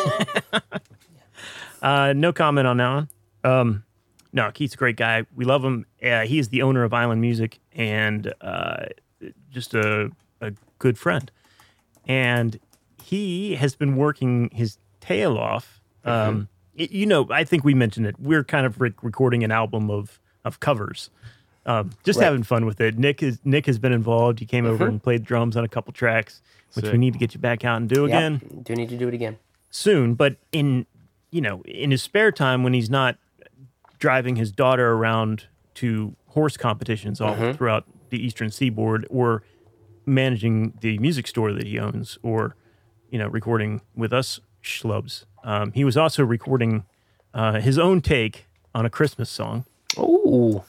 [SPEAKER 1] Uh, no comment on that one. Um, no, Keith's a great guy. We love him. Uh, he is the owner of Island Music and uh, just a, a good friend. And he has been working his tail off. Um, y- you know, I think we mentioned it. We're kind of re- recording an album of of covers. Um, just
[SPEAKER 3] Right.
[SPEAKER 1] having fun with it. Nick is Nick has been involved. He came over and played drums on a couple tracks, which we need to get you back out and do again
[SPEAKER 3] Yep. Do need to do it again.
[SPEAKER 1] soon, but in you know, in his spare time when he's not driving his daughter around to horse competitions all throughout the eastern seaboard or managing the music store that he owns or you know, recording with us schlubs. Um, he was also recording uh, his own take on a Christmas song,
[SPEAKER 3] Oh,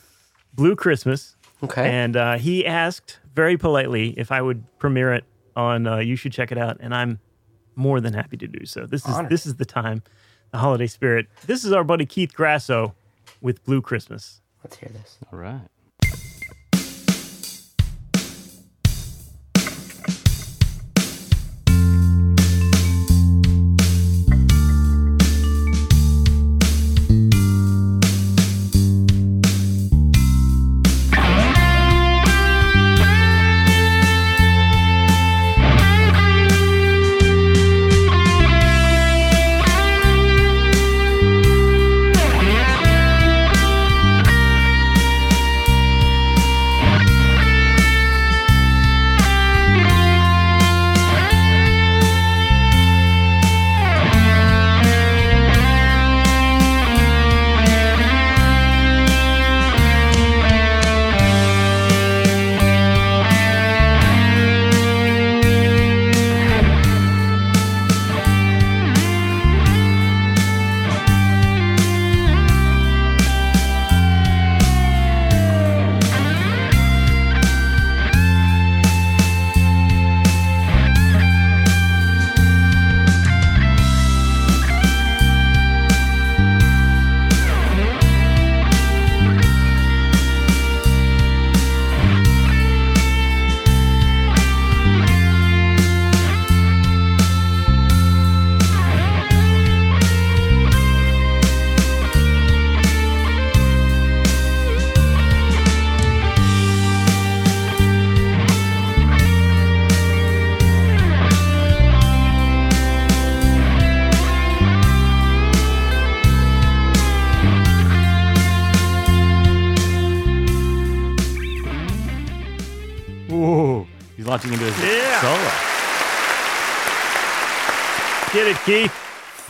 [SPEAKER 1] Blue Christmas.
[SPEAKER 3] Okay.
[SPEAKER 1] And uh, he asked very politely if I would premiere it on uh, You Should Check It Out, and I'm more than happy to do so. This is
[SPEAKER 3] Honored.
[SPEAKER 1] this is the time, the holiday spirit. This is our buddy Keith Grasso with Blue Christmas.
[SPEAKER 3] Let's hear this.
[SPEAKER 2] All right.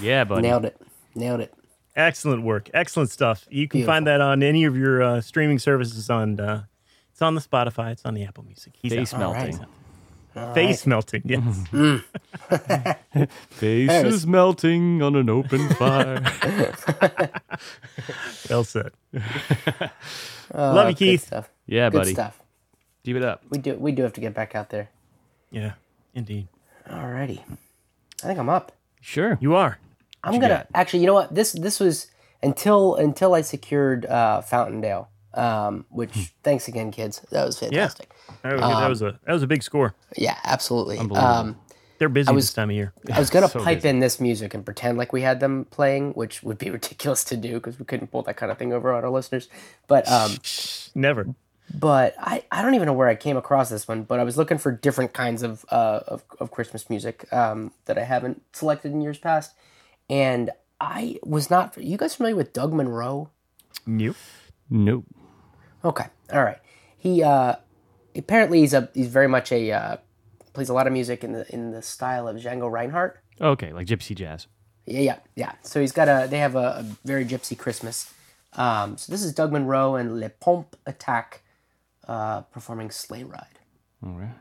[SPEAKER 1] Yeah,
[SPEAKER 2] buddy.
[SPEAKER 3] Nailed it. Nailed it.
[SPEAKER 1] Excellent work. Excellent stuff. You can
[SPEAKER 3] Beautiful.
[SPEAKER 1] find that on any of your uh, streaming services. On uh, it's on the Spotify. It's on the Apple Music. He's
[SPEAKER 2] Face
[SPEAKER 1] out.
[SPEAKER 2] melting.
[SPEAKER 1] Face melting. Yes.
[SPEAKER 2] Face
[SPEAKER 3] There it
[SPEAKER 2] is
[SPEAKER 3] is.
[SPEAKER 2] melting on an open fire.
[SPEAKER 1] well said.
[SPEAKER 3] Oh,
[SPEAKER 1] Love you, Keith.
[SPEAKER 3] Stuff.
[SPEAKER 2] yeah,
[SPEAKER 3] Good
[SPEAKER 2] buddy.
[SPEAKER 3] stuff.
[SPEAKER 2] Keep it up.
[SPEAKER 3] We do. We do have to get back out there.
[SPEAKER 1] Yeah, indeed.
[SPEAKER 3] Alrighty. I think I'm up.
[SPEAKER 2] Sure.
[SPEAKER 1] You are.
[SPEAKER 3] I'm gonna
[SPEAKER 2] got?
[SPEAKER 3] actually. You know what? This this was until until I secured uh, Fountaindale. Um, which
[SPEAKER 2] Hmm.
[SPEAKER 3] thanks again, kids. That was fantastic.
[SPEAKER 1] That was, that was a that was a big score.
[SPEAKER 3] Yeah, absolutely.
[SPEAKER 2] Unbelievable.
[SPEAKER 3] Um,
[SPEAKER 1] They're busy
[SPEAKER 3] was-
[SPEAKER 1] this time of year.
[SPEAKER 3] I was gonna
[SPEAKER 2] So
[SPEAKER 3] pipe
[SPEAKER 2] busy.
[SPEAKER 3] in this music and pretend like we had them playing, which would be ridiculous to do because we couldn't pull that kind of thing over on our listeners. But um,
[SPEAKER 1] Never.
[SPEAKER 3] but I, I don't even know where I came across this one, but I was looking for different kinds of uh, of, of Christmas music um, that I haven't selected in years past, and I was not. You guys familiar with Doug Munro?
[SPEAKER 1] You.
[SPEAKER 2] Nope.
[SPEAKER 3] Okay, all right. He uh, apparently he's a he's very much a uh, plays a lot of music in the in the style of Django Reinhardt.
[SPEAKER 2] Okay, like gypsy jazz.
[SPEAKER 3] Yeah, yeah, yeah. So he's got a. They have a, a very gypsy Christmas. Um, so this is Doug Munro and La Pompe Attack uh, performing Sleigh Ride.
[SPEAKER 2] All right.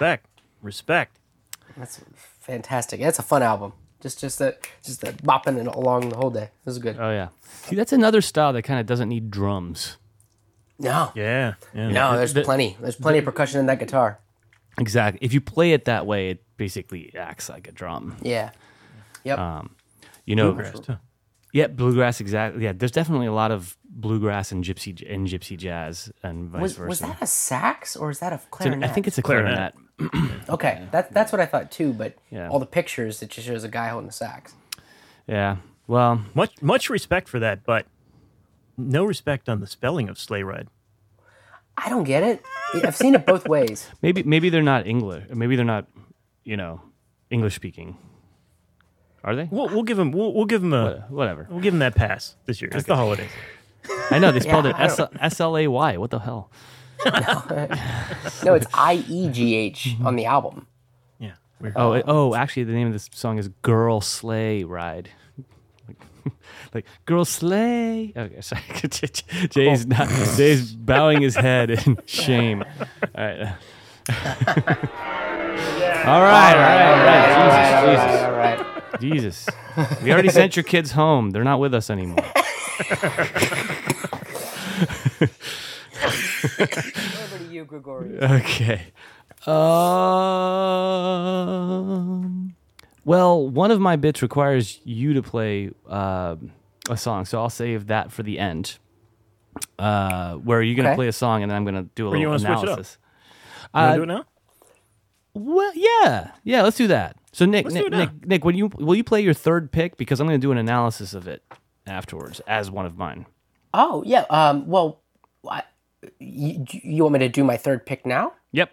[SPEAKER 1] Respect. Respect.
[SPEAKER 3] that's fantastic. That's a fun album. Just just that just that bopping it along the whole day. This is good.
[SPEAKER 2] Oh yeah. See, that's another style that kind of doesn't need drums.
[SPEAKER 3] No,
[SPEAKER 1] Yeah. Yeah.
[SPEAKER 3] no, there's
[SPEAKER 2] the-
[SPEAKER 3] plenty. There's plenty of percussion in that guitar.
[SPEAKER 2] Exactly. If you play it that way, it basically acts like a drum.
[SPEAKER 3] Yeah. Yep.
[SPEAKER 2] Um, you know,
[SPEAKER 1] Bluegrass, too.
[SPEAKER 2] yeah, bluegrass. Exactly. Yeah, there's definitely a lot of bluegrass and gypsy and gypsy jazz and vice
[SPEAKER 3] was
[SPEAKER 2] versa.
[SPEAKER 3] was that a sax or is that a
[SPEAKER 2] So
[SPEAKER 3] clarinet?
[SPEAKER 2] I think it's a
[SPEAKER 1] Clarinet.
[SPEAKER 2] clarinet.
[SPEAKER 3] okay. That that's what I thought too. But
[SPEAKER 2] Yeah.
[SPEAKER 3] all the pictures it just shows a guy holding a sax.
[SPEAKER 2] Yeah. Well,
[SPEAKER 1] Much much respect for that, but no respect on the spelling of sleigh ride.
[SPEAKER 3] I don't get it. I've seen it both ways.
[SPEAKER 2] maybe maybe they're not English. Maybe they're not, you know, English speaking. Are they?
[SPEAKER 1] We'll, we'll give them. we'll, we'll give them a
[SPEAKER 2] Whatever.
[SPEAKER 1] we'll give them that pass this year. It's the holidays.
[SPEAKER 2] I know they spelled
[SPEAKER 3] Yeah,
[SPEAKER 2] it S L A Y. What the hell?
[SPEAKER 3] No, it's I E G H mm-hmm. on the album.
[SPEAKER 1] Yeah. Weird.
[SPEAKER 2] Oh, it- oh, actually, the name of this song is "Girl Sleigh Ride." Like, like girl sleigh. Okay, sorry. Jay's not. Jay's bowing his head in shame. All right. all right, all right, all right. Jesus,
[SPEAKER 3] All right.
[SPEAKER 2] Jesus, Jesus. We already sent your kids home. They're not with us anymore.
[SPEAKER 3] Over to you, Gregorius.
[SPEAKER 2] Okay. Um. Well, one of my bits requires you to play uh, a song, so I'll save that for the end. Uh, where are you're gonna
[SPEAKER 3] Okay.
[SPEAKER 2] play a song, and then I'm gonna do a
[SPEAKER 1] Or you
[SPEAKER 2] little
[SPEAKER 1] wanna switch it up?
[SPEAKER 2] analysis.
[SPEAKER 1] You wanna
[SPEAKER 2] Uh,
[SPEAKER 1] do it now?
[SPEAKER 2] Well, yeah, yeah. Let's do that. So, Nick,
[SPEAKER 1] Let's do
[SPEAKER 2] Nick,
[SPEAKER 1] it now.
[SPEAKER 2] Nick, Nick, will you will you play your third pick because I'm gonna do an analysis of it afterwards as one of mine.
[SPEAKER 3] Oh yeah. Um. Well, I, you, you want me to do my third pick now?
[SPEAKER 2] Yep.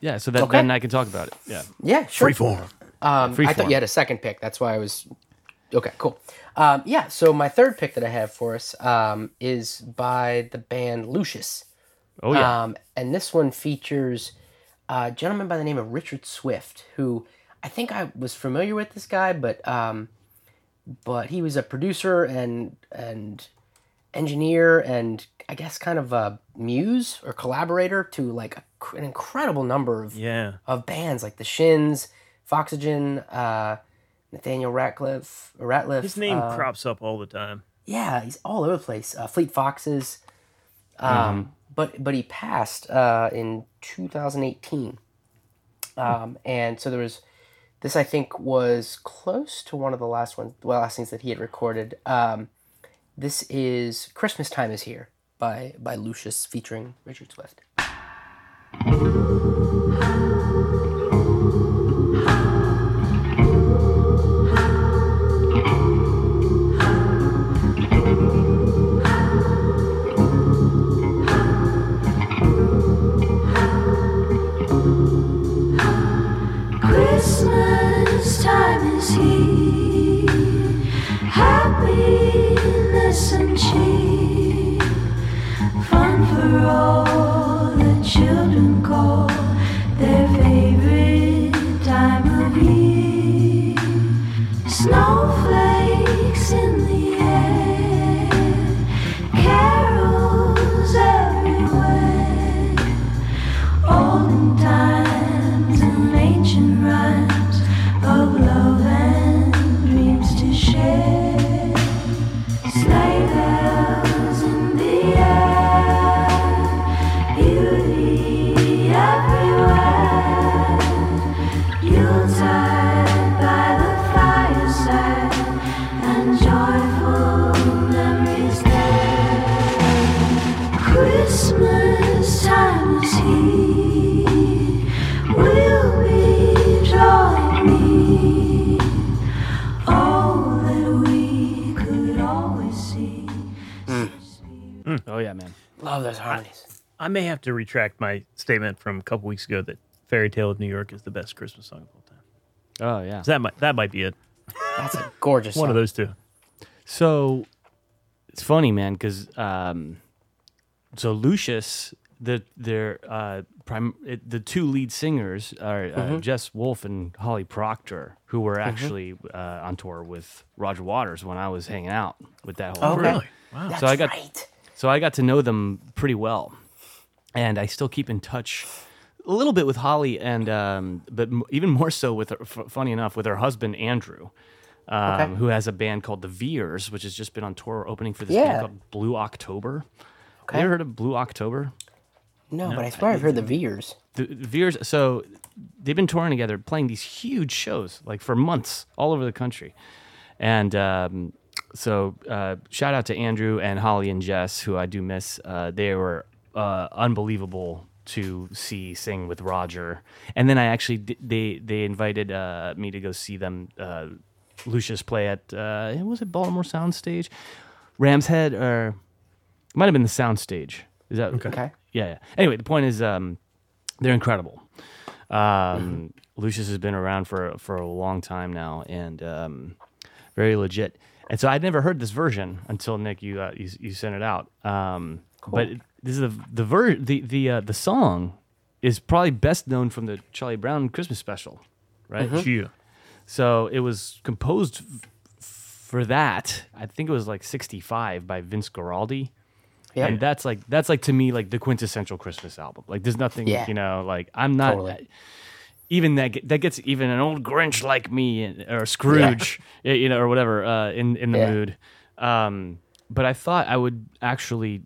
[SPEAKER 2] Yeah. So that
[SPEAKER 3] Okay.
[SPEAKER 2] then I can talk about it. Yeah.
[SPEAKER 3] Yeah, sure.
[SPEAKER 1] Freeform.
[SPEAKER 3] Um, I
[SPEAKER 2] Freeform.
[SPEAKER 3] thought you had a second pick. That's why I was. Okay, cool. Um, yeah, so my third pick that I have for us um, is by the band Lucius.
[SPEAKER 2] Oh yeah.
[SPEAKER 3] Um, and this one features a gentleman by the name of Richard Swift, who I think I was familiar with this guy, but um, but he was a producer and and engineer and I guess kind of a muse or collaborator to like a, an incredible number of
[SPEAKER 1] Yeah.
[SPEAKER 3] of bands like the Shins, Foxygen, uh, Nathaniel Ratcliffe, Rateliff.
[SPEAKER 1] His name
[SPEAKER 3] uh,
[SPEAKER 1] crops up all the time.
[SPEAKER 3] yeah, he's all over the place. Uh, Fleet Foxes. Um, But but he passed uh, in 2018, um, and so there was this. I think was close to one of the last ones, the last things that he had recorded. Um, this is Christmas Time is Here by by Lucius featuring Richard Swift.
[SPEAKER 8] All the children call their favorite
[SPEAKER 1] have to retract my statement from a couple weeks ago that Fairy Tale of New York is the best Christmas song of all time.
[SPEAKER 2] Oh yeah.
[SPEAKER 1] So that might that might be it.
[SPEAKER 3] That's a gorgeous
[SPEAKER 1] One
[SPEAKER 3] song.
[SPEAKER 1] of those two.
[SPEAKER 2] So it's funny, man, because um, so Lucius, the their uh, prim- it, the two lead singers are uh, Jess Wolfe and Holly Proctor, who were actually uh, on tour with Roger Waters when I was hanging out with that whole
[SPEAKER 3] Okay.
[SPEAKER 2] crew.
[SPEAKER 1] Really? Wow.
[SPEAKER 3] That's
[SPEAKER 2] So I got-
[SPEAKER 3] right.
[SPEAKER 2] So I got to know them pretty well, and I still keep in touch a little bit with Holly, and um, but m- even more so with her, f- funny enough with her husband Andrew, um,
[SPEAKER 3] Okay.
[SPEAKER 2] who has a band called the Veers, which has just been on tour opening for this
[SPEAKER 3] Yeah.
[SPEAKER 2] band called Blue October.
[SPEAKER 3] Okay.
[SPEAKER 2] You ever heard of Blue October?
[SPEAKER 3] No, but I swear I've heard the Veers.
[SPEAKER 2] The the Veers. So they've been touring together, playing these huge shows like for months all over the country, and um, so uh, shout out to Andrew and Holly and Jess, who I do miss. Uh, they were uh, unbelievable to see sing with Roger, and then I actually they they invited uh, me to go see them. Uh, Lucius play at uh, was it Baltimore Soundstage, Ram's Head, or might have been the Soundstage. Is that
[SPEAKER 3] Okay.
[SPEAKER 2] yeah, yeah. Anyway, the point is, um, they're incredible. Um, Lucius has been around for for a long time now, and um, very legit. And so I'd never heard this version until Nick you uh, you, you sent it out. Um, But it- this is the the ver- the the uh, the song is probably best known from the Charlie Brown Christmas special, right?
[SPEAKER 1] Yeah.
[SPEAKER 2] So it was composed f- for that. I think it was like '65 by Vince Guaraldi.
[SPEAKER 3] Yeah.
[SPEAKER 2] And that's like that's like to me like the quintessential Christmas album. Like there's nothing,
[SPEAKER 3] Yeah.
[SPEAKER 2] you know, like I'm not
[SPEAKER 3] Totally.
[SPEAKER 2] even that ge- that gets even an old Grinch like me or Scrooge, y- you know, or whatever uh, in in the
[SPEAKER 3] Yeah.
[SPEAKER 2] mood. Um, but I thought I would actually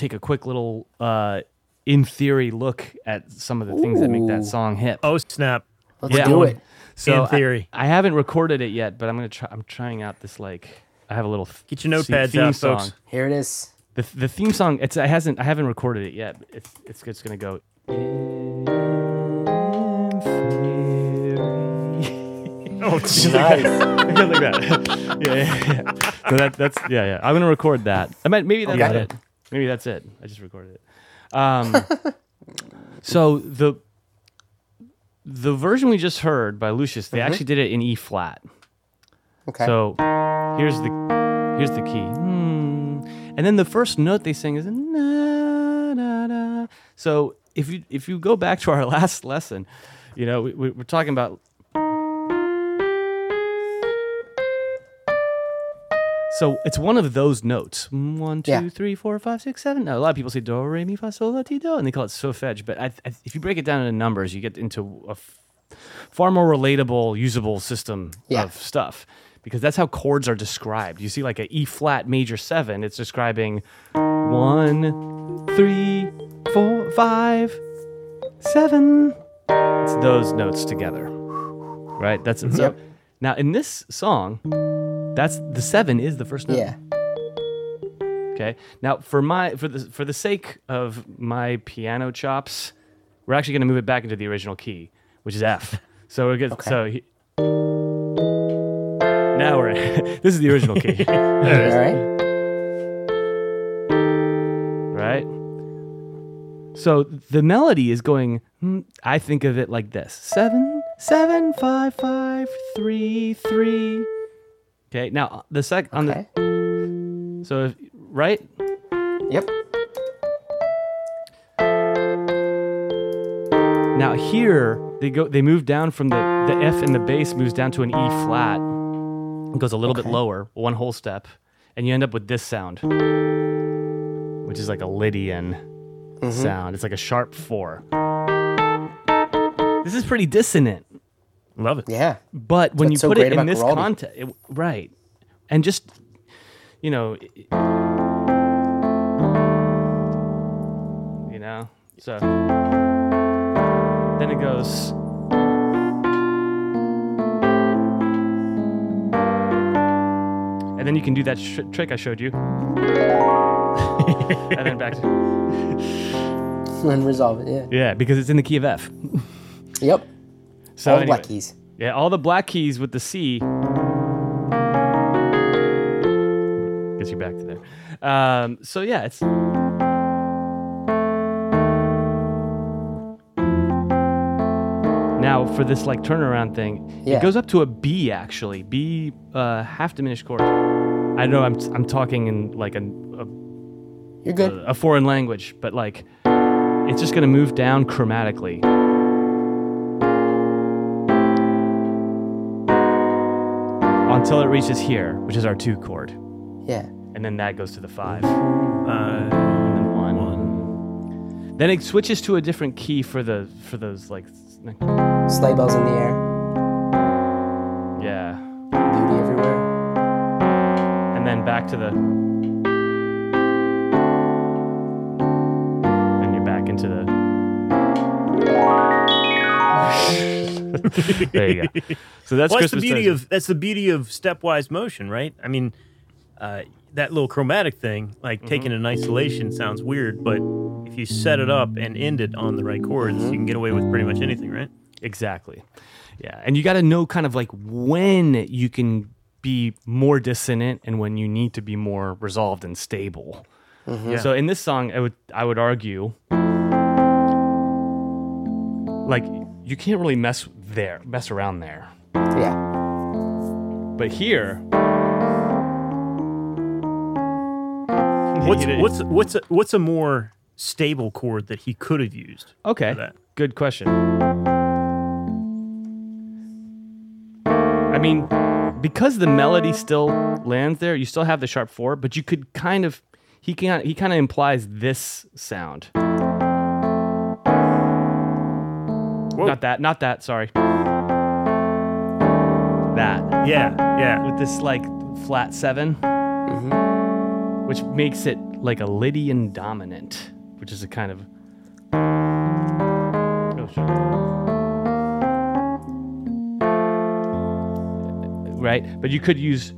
[SPEAKER 2] take a quick little uh, in theory look at some of the things that make that song hip.
[SPEAKER 1] Oh snap!
[SPEAKER 3] Let's
[SPEAKER 2] Yeah.
[SPEAKER 3] do it.
[SPEAKER 2] So
[SPEAKER 1] in theory.
[SPEAKER 2] I, haven't recorded it yet, but I'm gonna try. I'm trying out this like I have a little th-
[SPEAKER 1] Get your
[SPEAKER 2] theme-
[SPEAKER 1] notepads
[SPEAKER 2] theme
[SPEAKER 1] out,
[SPEAKER 2] song.
[SPEAKER 1] folks.
[SPEAKER 3] Here it is.
[SPEAKER 2] The the theme song. It's I hasn't I haven't recorded it yet. It's it's it's gonna go.
[SPEAKER 1] Oh,
[SPEAKER 3] Nice.
[SPEAKER 2] like that. yeah, yeah, yeah. So that, that's yeah, yeah. I'm gonna record that. I might maybe that's
[SPEAKER 3] Okay.
[SPEAKER 2] it. Maybe that's it. I just recorded it. Um, so the the version we just heard by Lucius, they actually did it in E flat.
[SPEAKER 3] Okay.
[SPEAKER 2] So here's the here's the key. Hmm. And then the first note they sing is na na na. So if you if you go back to our last lesson, you know we, we- we're talking about. So it's one of those notes. Mm, One, two,
[SPEAKER 3] Yeah.
[SPEAKER 2] three, four, five, six, seven. Now, a lot of people say do, re, mi, fa, sol, la, ti, do, and they call it solfege. But I, I, if you break it down into numbers, you get into a f- far more relatable, usable system
[SPEAKER 3] Yeah.
[SPEAKER 2] of stuff because that's how chords are described. You see, like a E flat major seven, it's describing one, three, four, five, seven. It's those notes together, right? That's it. So now in this song, that's the seven is the first note.
[SPEAKER 3] Yeah.
[SPEAKER 2] Okay. Now, for my for the for the sake of my piano chops, we're actually going to move it back into the original key, which is F. So we're good.
[SPEAKER 3] Okay.
[SPEAKER 2] So he, now we're this is the original key,
[SPEAKER 3] All right.
[SPEAKER 2] right? So the melody is going. hmm, I think of it like this: seven, seven, five, five, three, three. Okay. Now the sec on
[SPEAKER 3] Okay.
[SPEAKER 2] the so if, right
[SPEAKER 3] Yep.
[SPEAKER 2] Now here they go they move down from the the F in the bass moves down to an E flat. It goes a little bit lower, one whole step, and you end up with this sound, which is like a Lydian
[SPEAKER 3] Mm-hmm.
[SPEAKER 2] sound. It's like a sharp four. This is pretty dissonant,
[SPEAKER 1] Love it.
[SPEAKER 3] Yeah.
[SPEAKER 2] but when you
[SPEAKER 3] so
[SPEAKER 2] put it in this context, right, and just you know, i- you know, so then it goes. And then you can do that sh- trick I showed you. and then back to.
[SPEAKER 3] And resolve it. Yeah.
[SPEAKER 2] Yeah, because it's in the key of F.
[SPEAKER 3] Yep.
[SPEAKER 2] So
[SPEAKER 3] All the
[SPEAKER 2] anyway,
[SPEAKER 3] black keys.
[SPEAKER 2] Yeah, all the black keys with the C. Gets you back to there. Um, so yeah, it's. Now for this like turnaround thing,
[SPEAKER 3] Yeah.
[SPEAKER 2] it goes up to a B actually, B uh, half diminished chord. I know I'm I'm talking in like a, a
[SPEAKER 3] You're good.
[SPEAKER 2] a foreign language, but like it's just gonna move down chromatically. Until it reaches here, which is our two chord.
[SPEAKER 3] yeah.
[SPEAKER 2] And then that goes to the five.
[SPEAKER 1] Uh,
[SPEAKER 2] And then one. Then it switches to a different key for the for those like
[SPEAKER 3] Sleigh bells in the air.
[SPEAKER 2] yeah.
[SPEAKER 3] Beauty everywhere.
[SPEAKER 2] And then back to the Then you're back into the There you go. So that's
[SPEAKER 1] well, that's the beauty
[SPEAKER 2] Treasure.
[SPEAKER 1] of that's the beauty of stepwise motion, right? I mean, uh, that little chromatic thing, like mm-hmm. taken in isolation, sounds weird, but if you set it up and end it on the right chords, you mm-hmm. can get away with pretty much anything, right?
[SPEAKER 2] Exactly. Yeah. And you got to know kind of like when you can be more dissonant and when you need to be more resolved and stable. Mm-hmm. So in this song, I would I would argue like you can't really mess there, mess around there.
[SPEAKER 3] Yeah.
[SPEAKER 2] But here,
[SPEAKER 1] What's
[SPEAKER 2] It is.
[SPEAKER 1] what's what's a, what's a more stable chord that he could have used?
[SPEAKER 2] okay,
[SPEAKER 1] that?
[SPEAKER 2] good question. I mean, because the melody still lands there, you still have the sharp four, but you could kind of he can he kind of implies this sound. Not that, not that. Sorry, that
[SPEAKER 1] Yeah, yeah.
[SPEAKER 2] with this like flat 7 mm-hmm. which makes it like a Lydian dominant, which is a kind of. Oh, sure. Right, but you could use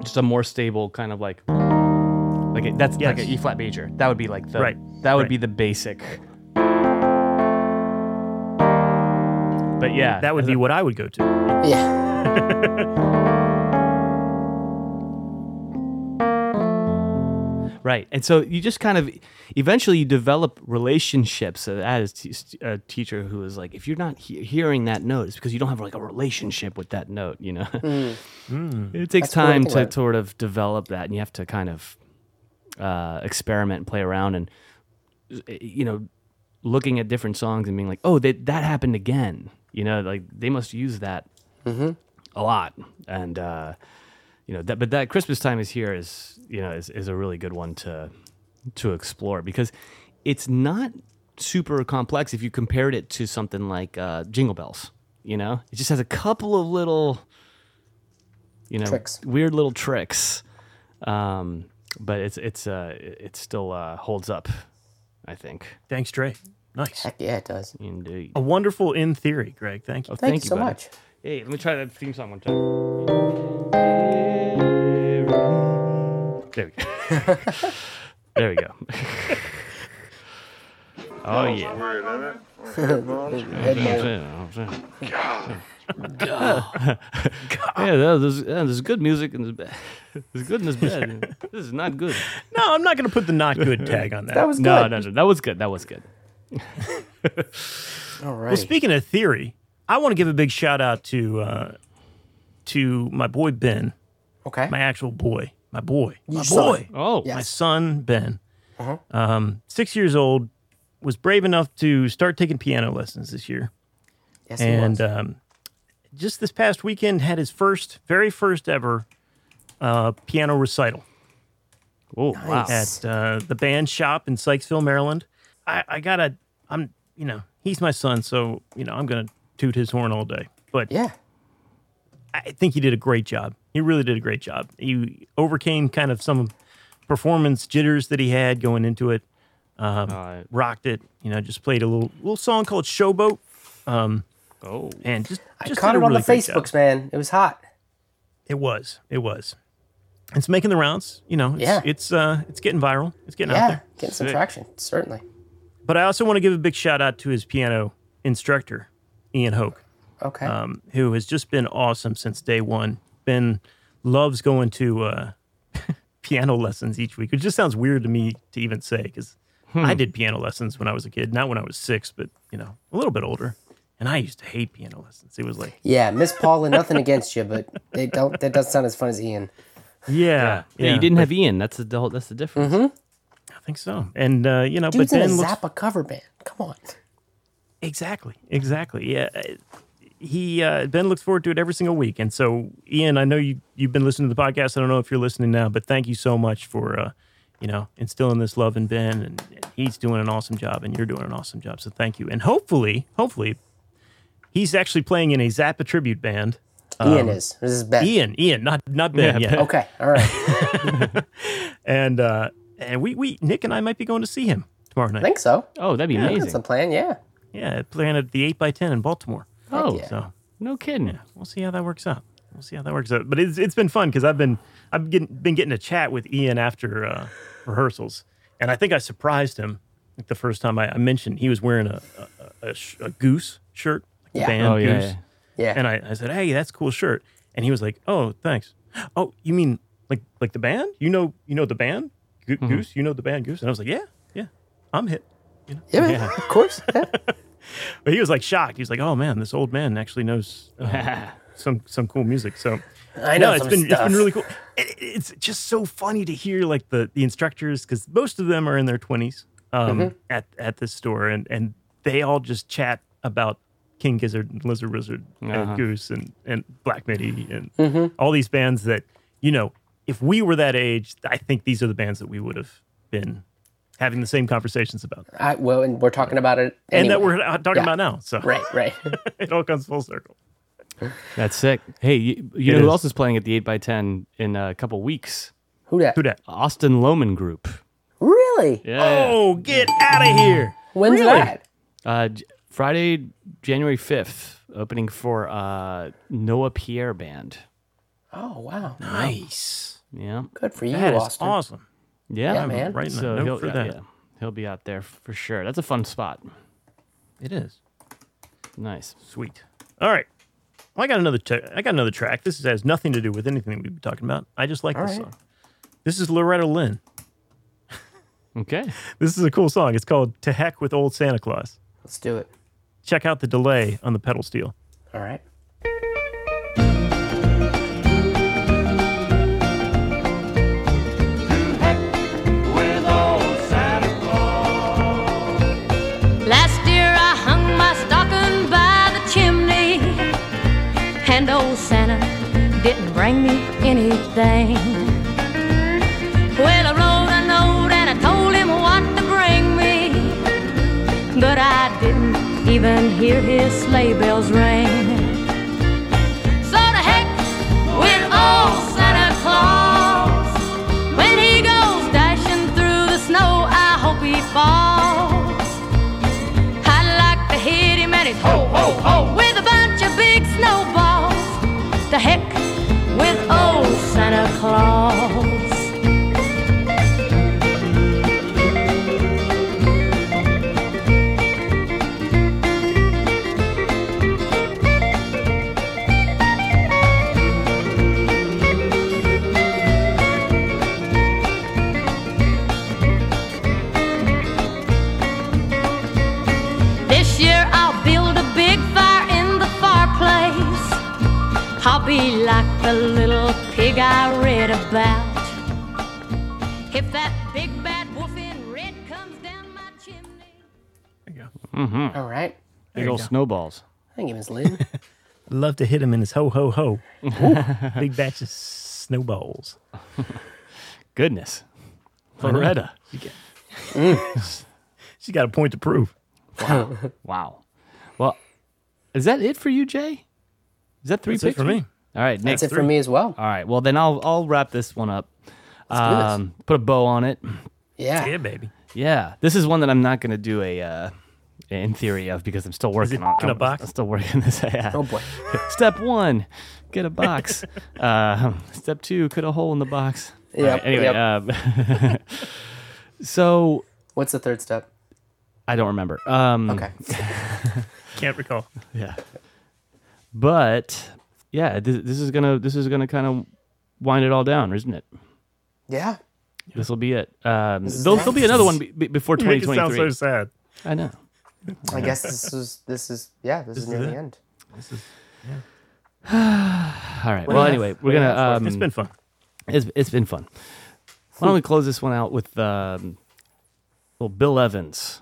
[SPEAKER 2] just a more stable kind of like, like a, that's like
[SPEAKER 1] Yes.
[SPEAKER 2] an E flat major. That would be like the
[SPEAKER 1] Right,
[SPEAKER 2] That would
[SPEAKER 1] right.
[SPEAKER 2] be the basic. But yeah,
[SPEAKER 1] That would be
[SPEAKER 2] a-
[SPEAKER 1] what I would go to.
[SPEAKER 3] Yeah.
[SPEAKER 2] Right. And so you just kind of eventually you develop relationships. Uh, I had a t- a teacher who is like, if you're not he- hearing that note, it's because you don't have like a relationship with that note, you know? It takes
[SPEAKER 3] That's
[SPEAKER 2] time
[SPEAKER 3] think
[SPEAKER 2] to
[SPEAKER 3] about.
[SPEAKER 2] sort of develop that and you have to kind of uh, experiment and play around and, uh, you know, looking at different songs and being like, oh, that that happened again. You know, like they must use that a lot. And, uh, you know that but that christmas time is here is you know is, is a really good one to to explore because it's not super complex if you compared it to something like uh, jingle bells you know it just has a couple of little you know
[SPEAKER 3] Tricks.
[SPEAKER 2] weird little tricks um, but it's it's uh it it still uh, holds up i think
[SPEAKER 1] Thanks, Dre. Nice.
[SPEAKER 3] Heck yeah, it does.
[SPEAKER 2] indeed
[SPEAKER 1] A wonderful in theory, Greg. Thank you.
[SPEAKER 2] oh,
[SPEAKER 3] Thank, you so
[SPEAKER 2] buddy.
[SPEAKER 3] much.
[SPEAKER 2] hey let me try that theme song one time there we go there we go oh yeah yeah, there's, there's, yeah, there's good music and there's, bad. there's good and there's bad. This is not good.
[SPEAKER 1] No, I'm not going to put the not good tag on that.
[SPEAKER 3] That was good.
[SPEAKER 2] No, no, no. That was good. That was good.
[SPEAKER 3] All right.
[SPEAKER 1] Well, speaking of theory, I want to give a big shout out to uh, to my boy Ben,
[SPEAKER 3] okay.
[SPEAKER 1] my actual boy, my boy, my
[SPEAKER 3] son.
[SPEAKER 1] boy,
[SPEAKER 2] Oh,
[SPEAKER 3] Yeah.
[SPEAKER 1] my son Ben.
[SPEAKER 3] Uh-huh.
[SPEAKER 1] Um, six years old, was brave enough to start taking piano lessons this year,
[SPEAKER 3] yes, he
[SPEAKER 1] and
[SPEAKER 3] was.
[SPEAKER 1] um, just this past weekend had his first, very first ever uh, piano recital.
[SPEAKER 2] oh, wow.
[SPEAKER 1] At uh, the band shop in Sykesville, Maryland. I, I gotta, I'm, you know, he's my son, so you know, I'm gonna toot his horn all day. But
[SPEAKER 3] yeah.
[SPEAKER 1] I think he did a great job. He really did a great job. He overcame kind of some performance jitters that he had going into it. Um,
[SPEAKER 2] Uh,
[SPEAKER 1] rocked it. You know, just played a little little song called Showboat, um,
[SPEAKER 2] oh,
[SPEAKER 1] and just
[SPEAKER 3] I
[SPEAKER 1] just
[SPEAKER 3] caught
[SPEAKER 1] did
[SPEAKER 3] it
[SPEAKER 1] a
[SPEAKER 3] on
[SPEAKER 1] really
[SPEAKER 3] the
[SPEAKER 1] great job.
[SPEAKER 3] Facebooks, man. It was hot.
[SPEAKER 1] It was. It was. It's making the rounds. You know, it's,
[SPEAKER 3] Yeah.
[SPEAKER 1] it's uh, it's getting viral. It's getting out there.
[SPEAKER 3] getting some
[SPEAKER 2] Sick.
[SPEAKER 3] traction. Certainly.
[SPEAKER 1] But I also want to give a big shout out to his piano instructor, Ian Hoke,
[SPEAKER 3] Okay.
[SPEAKER 1] um, who has just been awesome since day one. Ben loves going to uh, piano lessons each week, which just sounds weird to me to even say because I did piano lessons when I was a kid, not when I was six, but you know, a little bit older. And I used to hate piano lessons. It was like,
[SPEAKER 3] yeah, Miss Paula, nothing against you, but they don't. That doesn't sound as fun as Ian.
[SPEAKER 1] yeah,
[SPEAKER 2] yeah, you didn't have Ian. That's the whole, that's the difference.
[SPEAKER 1] I think so. And uh, you know,
[SPEAKER 3] Dude's
[SPEAKER 1] but
[SPEAKER 3] in a
[SPEAKER 1] Ben looks
[SPEAKER 3] Zappa cover band. Come on.
[SPEAKER 1] Exactly. Exactly. Yeah. uh, He uh, Ben looks forward to it every single week, and so Ian, I know you you've been listening to the podcast. I don't know if you're listening now, but thank you so much for uh, you know instilling this love in Ben, and, and he's doing an awesome job, and you're doing an awesome job. So thank you, and hopefully, hopefully, he's actually playing in a Zappa tribute band.
[SPEAKER 3] Ian is. This is Ben.
[SPEAKER 1] Ian, Ian, not not Ben
[SPEAKER 2] Yeah,
[SPEAKER 1] yet.
[SPEAKER 3] Okay. All right.
[SPEAKER 1] And uh, and we we Nick and I might be going to see him tomorrow night.
[SPEAKER 3] I think so.
[SPEAKER 2] Oh, that'd be
[SPEAKER 3] That's
[SPEAKER 2] amazing.
[SPEAKER 3] the plan. Yeah.
[SPEAKER 1] Yeah, playing at the eight x ten in Baltimore.
[SPEAKER 2] Oh,
[SPEAKER 3] yeah.
[SPEAKER 1] So.
[SPEAKER 2] no kidding.
[SPEAKER 1] we'll see how that works out. We'll see how that works out. But it's it's been fun because I've been I've getting, been getting to chat with Ian after uh, rehearsals, and I think I surprised him like the first time I, I mentioned he was wearing a a, a, sh- a goose shirt, like
[SPEAKER 3] Yeah.
[SPEAKER 1] the band
[SPEAKER 2] Oh, yeah,
[SPEAKER 1] goose,
[SPEAKER 2] yeah.
[SPEAKER 3] Yeah.
[SPEAKER 1] and I, I said, hey, that's a cool shirt, and he was like, oh, thanks. Oh, you mean like like the band? You know you know the band Go-
[SPEAKER 2] Mm-hmm.
[SPEAKER 1] Goose? You know the band Goose? And I was like, yeah, yeah, I'm hit. You know?
[SPEAKER 3] yeah, man. Of course. Yeah.
[SPEAKER 1] But he was like shocked. He was like, "Oh man, this old man actually knows uh, some some cool music." So
[SPEAKER 3] I know
[SPEAKER 1] no, it's
[SPEAKER 3] some
[SPEAKER 1] been it's
[SPEAKER 3] stuff.
[SPEAKER 1] been really cool. It, it's just so funny to hear like the the instructors because most of them are in their twenties um,
[SPEAKER 3] Mm-hmm.
[SPEAKER 1] at at this store, and and they all just chat about King Gizzard, and Lizard Wizard,
[SPEAKER 2] Uh-huh.
[SPEAKER 1] and Goose, and and Black Midi, and
[SPEAKER 3] Mm-hmm.
[SPEAKER 1] all these bands that you know. If we were that age, I think these are the bands that we would have been having the same conversations about,
[SPEAKER 3] I, well, and we're talking about it.
[SPEAKER 1] and that we're uh, talking
[SPEAKER 3] Yeah.
[SPEAKER 1] about now. So
[SPEAKER 3] right, right.
[SPEAKER 1] it all comes full circle.
[SPEAKER 2] That's sick. Hey, you, you
[SPEAKER 1] It
[SPEAKER 2] know who else is playing at the 8x10 in a couple weeks?
[SPEAKER 3] Who that?
[SPEAKER 1] Who that?
[SPEAKER 2] Austin Lohman Group.
[SPEAKER 3] Really?
[SPEAKER 2] Yeah.
[SPEAKER 1] Oh, get out of here!
[SPEAKER 3] When's
[SPEAKER 1] Really?
[SPEAKER 3] that?
[SPEAKER 2] Uh, Friday, January 5th, opening for uh, Noah Pierre Band.
[SPEAKER 3] Oh wow.
[SPEAKER 1] Nice.
[SPEAKER 2] Yeah.
[SPEAKER 3] Good for you,
[SPEAKER 1] That is
[SPEAKER 3] Austin.
[SPEAKER 1] awesome.
[SPEAKER 2] Yeah,
[SPEAKER 3] Yeah, man.
[SPEAKER 1] Writing
[SPEAKER 2] So
[SPEAKER 1] a note
[SPEAKER 2] he'll,
[SPEAKER 1] for
[SPEAKER 2] yeah,
[SPEAKER 1] that.
[SPEAKER 2] yeah. he'll be out there for sure. That's a fun spot.
[SPEAKER 1] It is
[SPEAKER 2] Nice.
[SPEAKER 1] sweet. All right. Well, I got another. T- I got another track. This has nothing to do with anything we've been talking about. I just like
[SPEAKER 3] All
[SPEAKER 1] this
[SPEAKER 3] right.
[SPEAKER 1] song. This is Loretta Lynn.
[SPEAKER 2] Okay.
[SPEAKER 1] This is a cool song. It's called To Heck with Old Santa Claus.
[SPEAKER 3] Let's do it.
[SPEAKER 1] Check out the delay on the pedal steel.
[SPEAKER 3] All right.
[SPEAKER 4] Didn't bring me anything. Well, I wrote a note and I told him what to bring me, but I didn't even hear his sleigh bells ring. So to heck with old Santa Claus. When he goes dashing through the snow, I hope he falls. I'd like to hit him and he's ho, ho, ho with a bunch of big snowballs. The heck Santa be like the little pig I read about. If that big bad wolf in red comes down my chimney.
[SPEAKER 1] There you go. Mm-hmm.
[SPEAKER 3] All right.
[SPEAKER 2] Big
[SPEAKER 1] you
[SPEAKER 2] old
[SPEAKER 1] go.
[SPEAKER 2] snowballs.
[SPEAKER 3] Thank you, Miss Lynn.
[SPEAKER 1] Love to hit him in his ho ho ho. Big batch of snowballs.
[SPEAKER 2] Goodness. Loretta.
[SPEAKER 1] She's got a point to prove.
[SPEAKER 2] Wow. wow. Well, is that it for you, Jay? Is that three
[SPEAKER 1] That's it
[SPEAKER 2] picks
[SPEAKER 1] for me.
[SPEAKER 2] All right, Nick.
[SPEAKER 3] That's it for me as well.
[SPEAKER 2] All right. Well, then I'll I'll wrap this one up.
[SPEAKER 3] do this.
[SPEAKER 2] Um, put a bow on it.
[SPEAKER 3] Yeah.
[SPEAKER 1] Yeah, baby.
[SPEAKER 2] Yeah, this is one that I'm not going to do a uh, in theory of because I'm still working
[SPEAKER 1] it
[SPEAKER 2] on.
[SPEAKER 1] in a
[SPEAKER 2] I'm-
[SPEAKER 1] box?
[SPEAKER 2] I'm still working this. Yeah.
[SPEAKER 3] Oh boy.
[SPEAKER 2] Step one, get a box. uh, step two, cut a hole in the box. Yeah.
[SPEAKER 3] Yep,
[SPEAKER 2] anyway,
[SPEAKER 3] yep.
[SPEAKER 2] um, so
[SPEAKER 3] What's the third step?
[SPEAKER 2] I don't remember. Um,
[SPEAKER 3] Okay.
[SPEAKER 1] Can't recall.
[SPEAKER 2] Yeah. But yeah, this, this is gonna this is gonna kind of wind it all down, isn't it?
[SPEAKER 3] Yeah.
[SPEAKER 2] This will be it. Um, there'll, there'll be another one be, be- before
[SPEAKER 1] You make it sound
[SPEAKER 2] 2023.
[SPEAKER 1] so sad.
[SPEAKER 2] I know.
[SPEAKER 3] I guess this is this is yeah, this, is near
[SPEAKER 1] is
[SPEAKER 3] the
[SPEAKER 1] it.
[SPEAKER 3] end.
[SPEAKER 2] All right.
[SPEAKER 3] do
[SPEAKER 2] Well, anyway, we're
[SPEAKER 3] What do you
[SPEAKER 2] gonna. Um,
[SPEAKER 1] It's been fun.
[SPEAKER 2] It's, it's been fun. Why don't we close this one out with um, well, Bill Evans.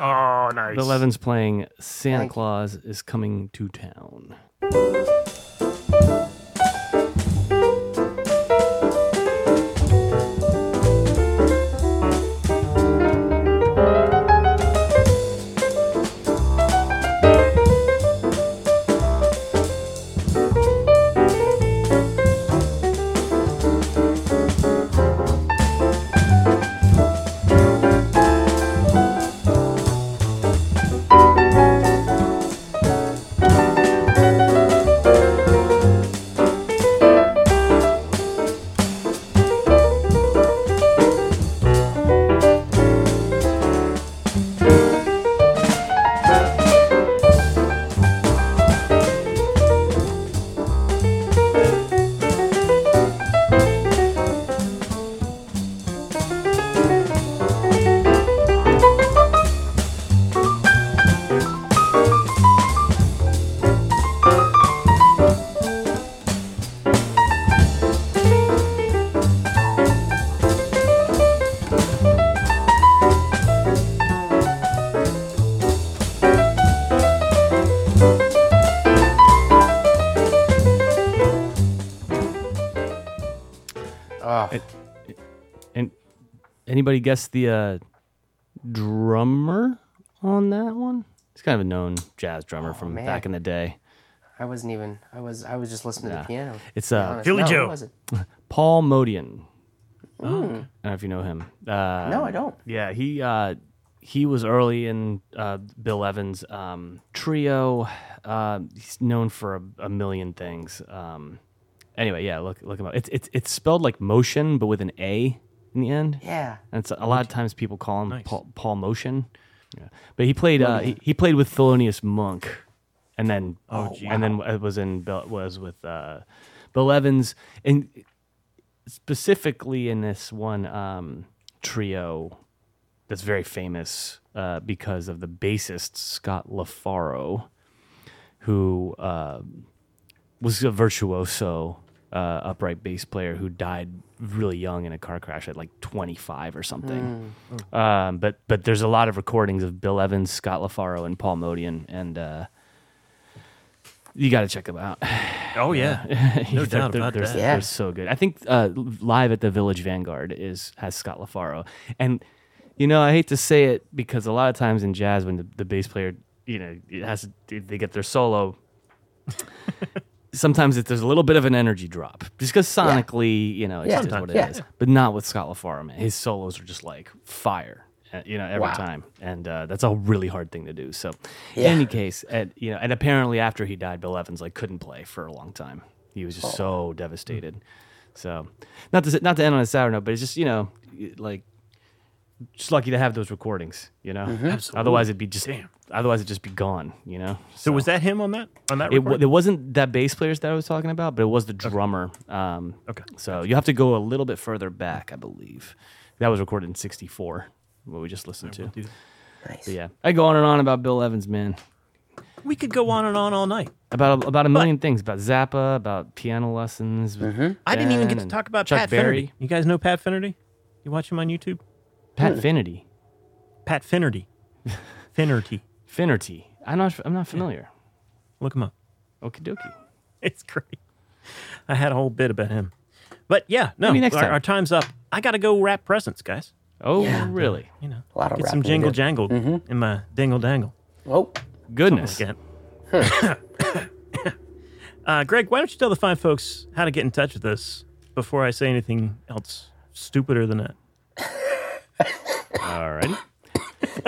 [SPEAKER 1] Oh, nice.
[SPEAKER 2] Bill Evans playing Santa
[SPEAKER 3] Thank you.
[SPEAKER 2] Claus is coming to town. Anybody guess the uh, drummer on that one? He's kind of a known jazz drummer from
[SPEAKER 3] man.
[SPEAKER 2] back in the day.
[SPEAKER 3] I wasn't even. I was. I was just listening to the piano.
[SPEAKER 2] It's
[SPEAKER 3] to
[SPEAKER 2] uh,
[SPEAKER 3] honest.
[SPEAKER 1] Billy
[SPEAKER 3] no,
[SPEAKER 1] Joe.
[SPEAKER 3] Who was it?
[SPEAKER 2] Paul Motian. I don't know if you know him. Uh,
[SPEAKER 3] No, I don't.
[SPEAKER 2] Yeah, he uh, he was early in uh, Bill Evans' um, trio. Uh, he's known for a, a million things. Um, anyway, yeah, look look him up. It's it's it's spelled like motion, but with an A in the end.
[SPEAKER 3] Yeah.
[SPEAKER 2] And it's a lot of times people call him Paul, Paul Motion. Yeah. But he played uh, he, he played with Thelonious Monk, and then oh, and then it was in was with uh, Bill Evans, and specifically in this one, um, trio that's very famous uh, because of the bassist Scott LaFaro, who uh, was a virtuoso uh, upright bass player who died really young in a car crash at like 25 or something. Um, but but there's a lot of recordings of Bill Evans, Scott LaFaro, and Paul Motian, and uh, you got to check them out.
[SPEAKER 1] Oh yeah, no
[SPEAKER 2] They're-
[SPEAKER 1] doubt
[SPEAKER 2] they're,
[SPEAKER 1] about
[SPEAKER 2] they're,
[SPEAKER 1] that.
[SPEAKER 3] Yeah.
[SPEAKER 2] they're so good. I think uh, live at the Village Vanguard is has Scott LaFaro, and you know I hate to say it because a lot of times in jazz when the, the bass player you know it has to, they get their solo. Sometimes it, there's a little bit of an energy drop just because sonically, you know, it's
[SPEAKER 3] Yeah.
[SPEAKER 2] just what it is.
[SPEAKER 3] Yeah.
[SPEAKER 2] But not with Scott LaFaro, man. His solos are just like fire, uh, you know, every
[SPEAKER 3] Wow.
[SPEAKER 2] time, and uh, that's a really hard thing to do. So,
[SPEAKER 3] Yeah.
[SPEAKER 2] in any case, and you know, and apparently after he died, Bill Evans like couldn't play for a long time. He was just so devastated. So, not to not to end on a sour note, but it's just you know, like just lucky to have those recordings. You know,
[SPEAKER 1] Absolutely.
[SPEAKER 2] otherwise it'd be just
[SPEAKER 1] Damn.
[SPEAKER 2] Otherwise it'd just be gone. You know.
[SPEAKER 1] So was that him on that on that?
[SPEAKER 2] It, wa-
[SPEAKER 1] recording?
[SPEAKER 2] it wasn't that bass players that I was talking about, but it was the drummer. Um,
[SPEAKER 1] Okay.
[SPEAKER 2] So you have to go a little bit further back, I believe. That was recorded in '64, what we just listened to.
[SPEAKER 1] We'll.
[SPEAKER 3] Nice.
[SPEAKER 2] But yeah, I go on and on about Bill Evans, man.
[SPEAKER 1] We could go on and on all night.
[SPEAKER 2] About about a million things about Zappa, about piano lessons.
[SPEAKER 1] Mm-hmm. I didn't even get to talk about
[SPEAKER 2] Chuck
[SPEAKER 1] Pat
[SPEAKER 2] Berry,
[SPEAKER 1] Finnerty. You guys know Pat Finnerty? You watch him on YouTube?
[SPEAKER 2] Pat Finnerty,
[SPEAKER 1] Pat Finnerty. Finnerty.
[SPEAKER 2] Finnerty. I'm not I'm not familiar.
[SPEAKER 1] Look him up.
[SPEAKER 2] Okie dokie.
[SPEAKER 1] It's great. I had a whole bit about him. But yeah, no,
[SPEAKER 2] Maybe next
[SPEAKER 1] our,
[SPEAKER 2] time.
[SPEAKER 1] our time's up. I got to go wrap presents, guys.
[SPEAKER 2] Oh,
[SPEAKER 3] Yeah.
[SPEAKER 2] really?
[SPEAKER 1] You know,
[SPEAKER 3] A lot of
[SPEAKER 1] get some
[SPEAKER 3] wrapping to
[SPEAKER 1] jingle
[SPEAKER 3] do.
[SPEAKER 1] jangle in my dingle dangle.
[SPEAKER 3] Oh,
[SPEAKER 2] Goodness.
[SPEAKER 1] Again. uh, Greg, why don't you tell the fine folks how to get in touch with us before I say anything else stupider than that?
[SPEAKER 2] All righty.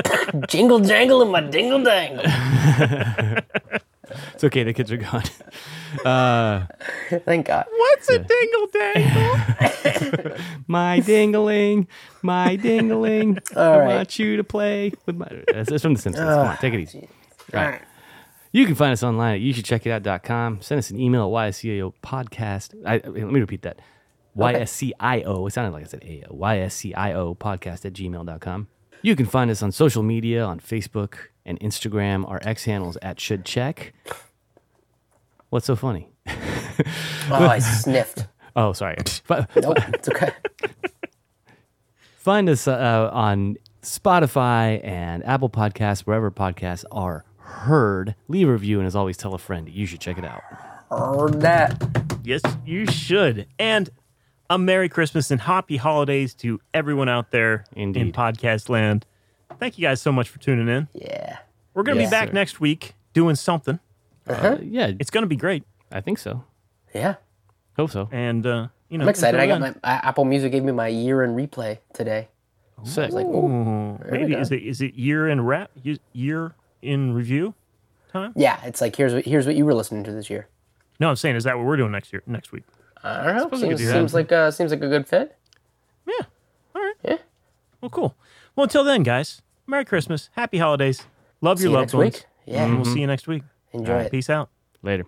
[SPEAKER 3] jingle jangle in my dingle dangle.
[SPEAKER 2] It's okay. The kids are gone.
[SPEAKER 3] Uh, Thank God.
[SPEAKER 1] What's a dingle dangle?
[SPEAKER 2] My dingling, my dingling. I
[SPEAKER 3] All right.
[SPEAKER 2] want you to play with my. That's, that's from The Simpsons. Come on, ah, take it easy.
[SPEAKER 3] All right.
[SPEAKER 2] You can find us online at youshouldcheckitout.com. Send us an email at YSCIO podcast. I, let me repeat that. YSCIO. It sounded like I said AO. YSCIO podcast at gmail.com. You can find us on social media on Facebook and Instagram. Our X handles at should check. What's so funny?
[SPEAKER 3] Oh, I sniffed.
[SPEAKER 2] Oh, sorry. Fi-
[SPEAKER 3] Nope, it's okay.
[SPEAKER 2] Find us uh, on Spotify and Apple Podcasts, wherever podcasts are heard. Leave a review, and as always, tell a friend. You should check it out.
[SPEAKER 3] Heard that.
[SPEAKER 1] yes, you should. And a Merry Christmas and Happy Holidays to everyone out there in podcast land. Thank you guys so much for tuning in.
[SPEAKER 3] Yeah.
[SPEAKER 1] We're going to
[SPEAKER 3] Yes,
[SPEAKER 1] be back
[SPEAKER 2] sir.
[SPEAKER 1] next week doing something.
[SPEAKER 2] Uh huh. yeah,
[SPEAKER 1] It's going to be great.
[SPEAKER 2] I think so.
[SPEAKER 3] Yeah.
[SPEAKER 2] Hope so.
[SPEAKER 1] And, uh, you know,
[SPEAKER 3] I'm excited. I got
[SPEAKER 1] then-
[SPEAKER 3] my uh, Apple Music gave me my year in replay today.
[SPEAKER 2] Sick.
[SPEAKER 3] Like, oh,
[SPEAKER 1] Ooh, maybe is it is it year in rap year in review time?
[SPEAKER 3] yeah. It's like here's what here's what you were listening to this year.
[SPEAKER 1] No, I'm saying is that what we're doing next year next week?
[SPEAKER 3] I don't know.
[SPEAKER 1] Suppose we could
[SPEAKER 3] Seems,
[SPEAKER 1] do that.
[SPEAKER 3] seems like uh, seems like a good fit.
[SPEAKER 1] Yeah. All right.
[SPEAKER 3] Yeah.
[SPEAKER 1] Well, cool. Well, until then, guys, Merry Christmas, Happy Holidays, love
[SPEAKER 3] See
[SPEAKER 1] your
[SPEAKER 3] you
[SPEAKER 1] loved
[SPEAKER 3] next
[SPEAKER 1] ones,
[SPEAKER 3] week. Yeah.
[SPEAKER 1] and we'll see you next week.
[SPEAKER 3] Enjoy it.
[SPEAKER 1] Peace out.
[SPEAKER 2] Later.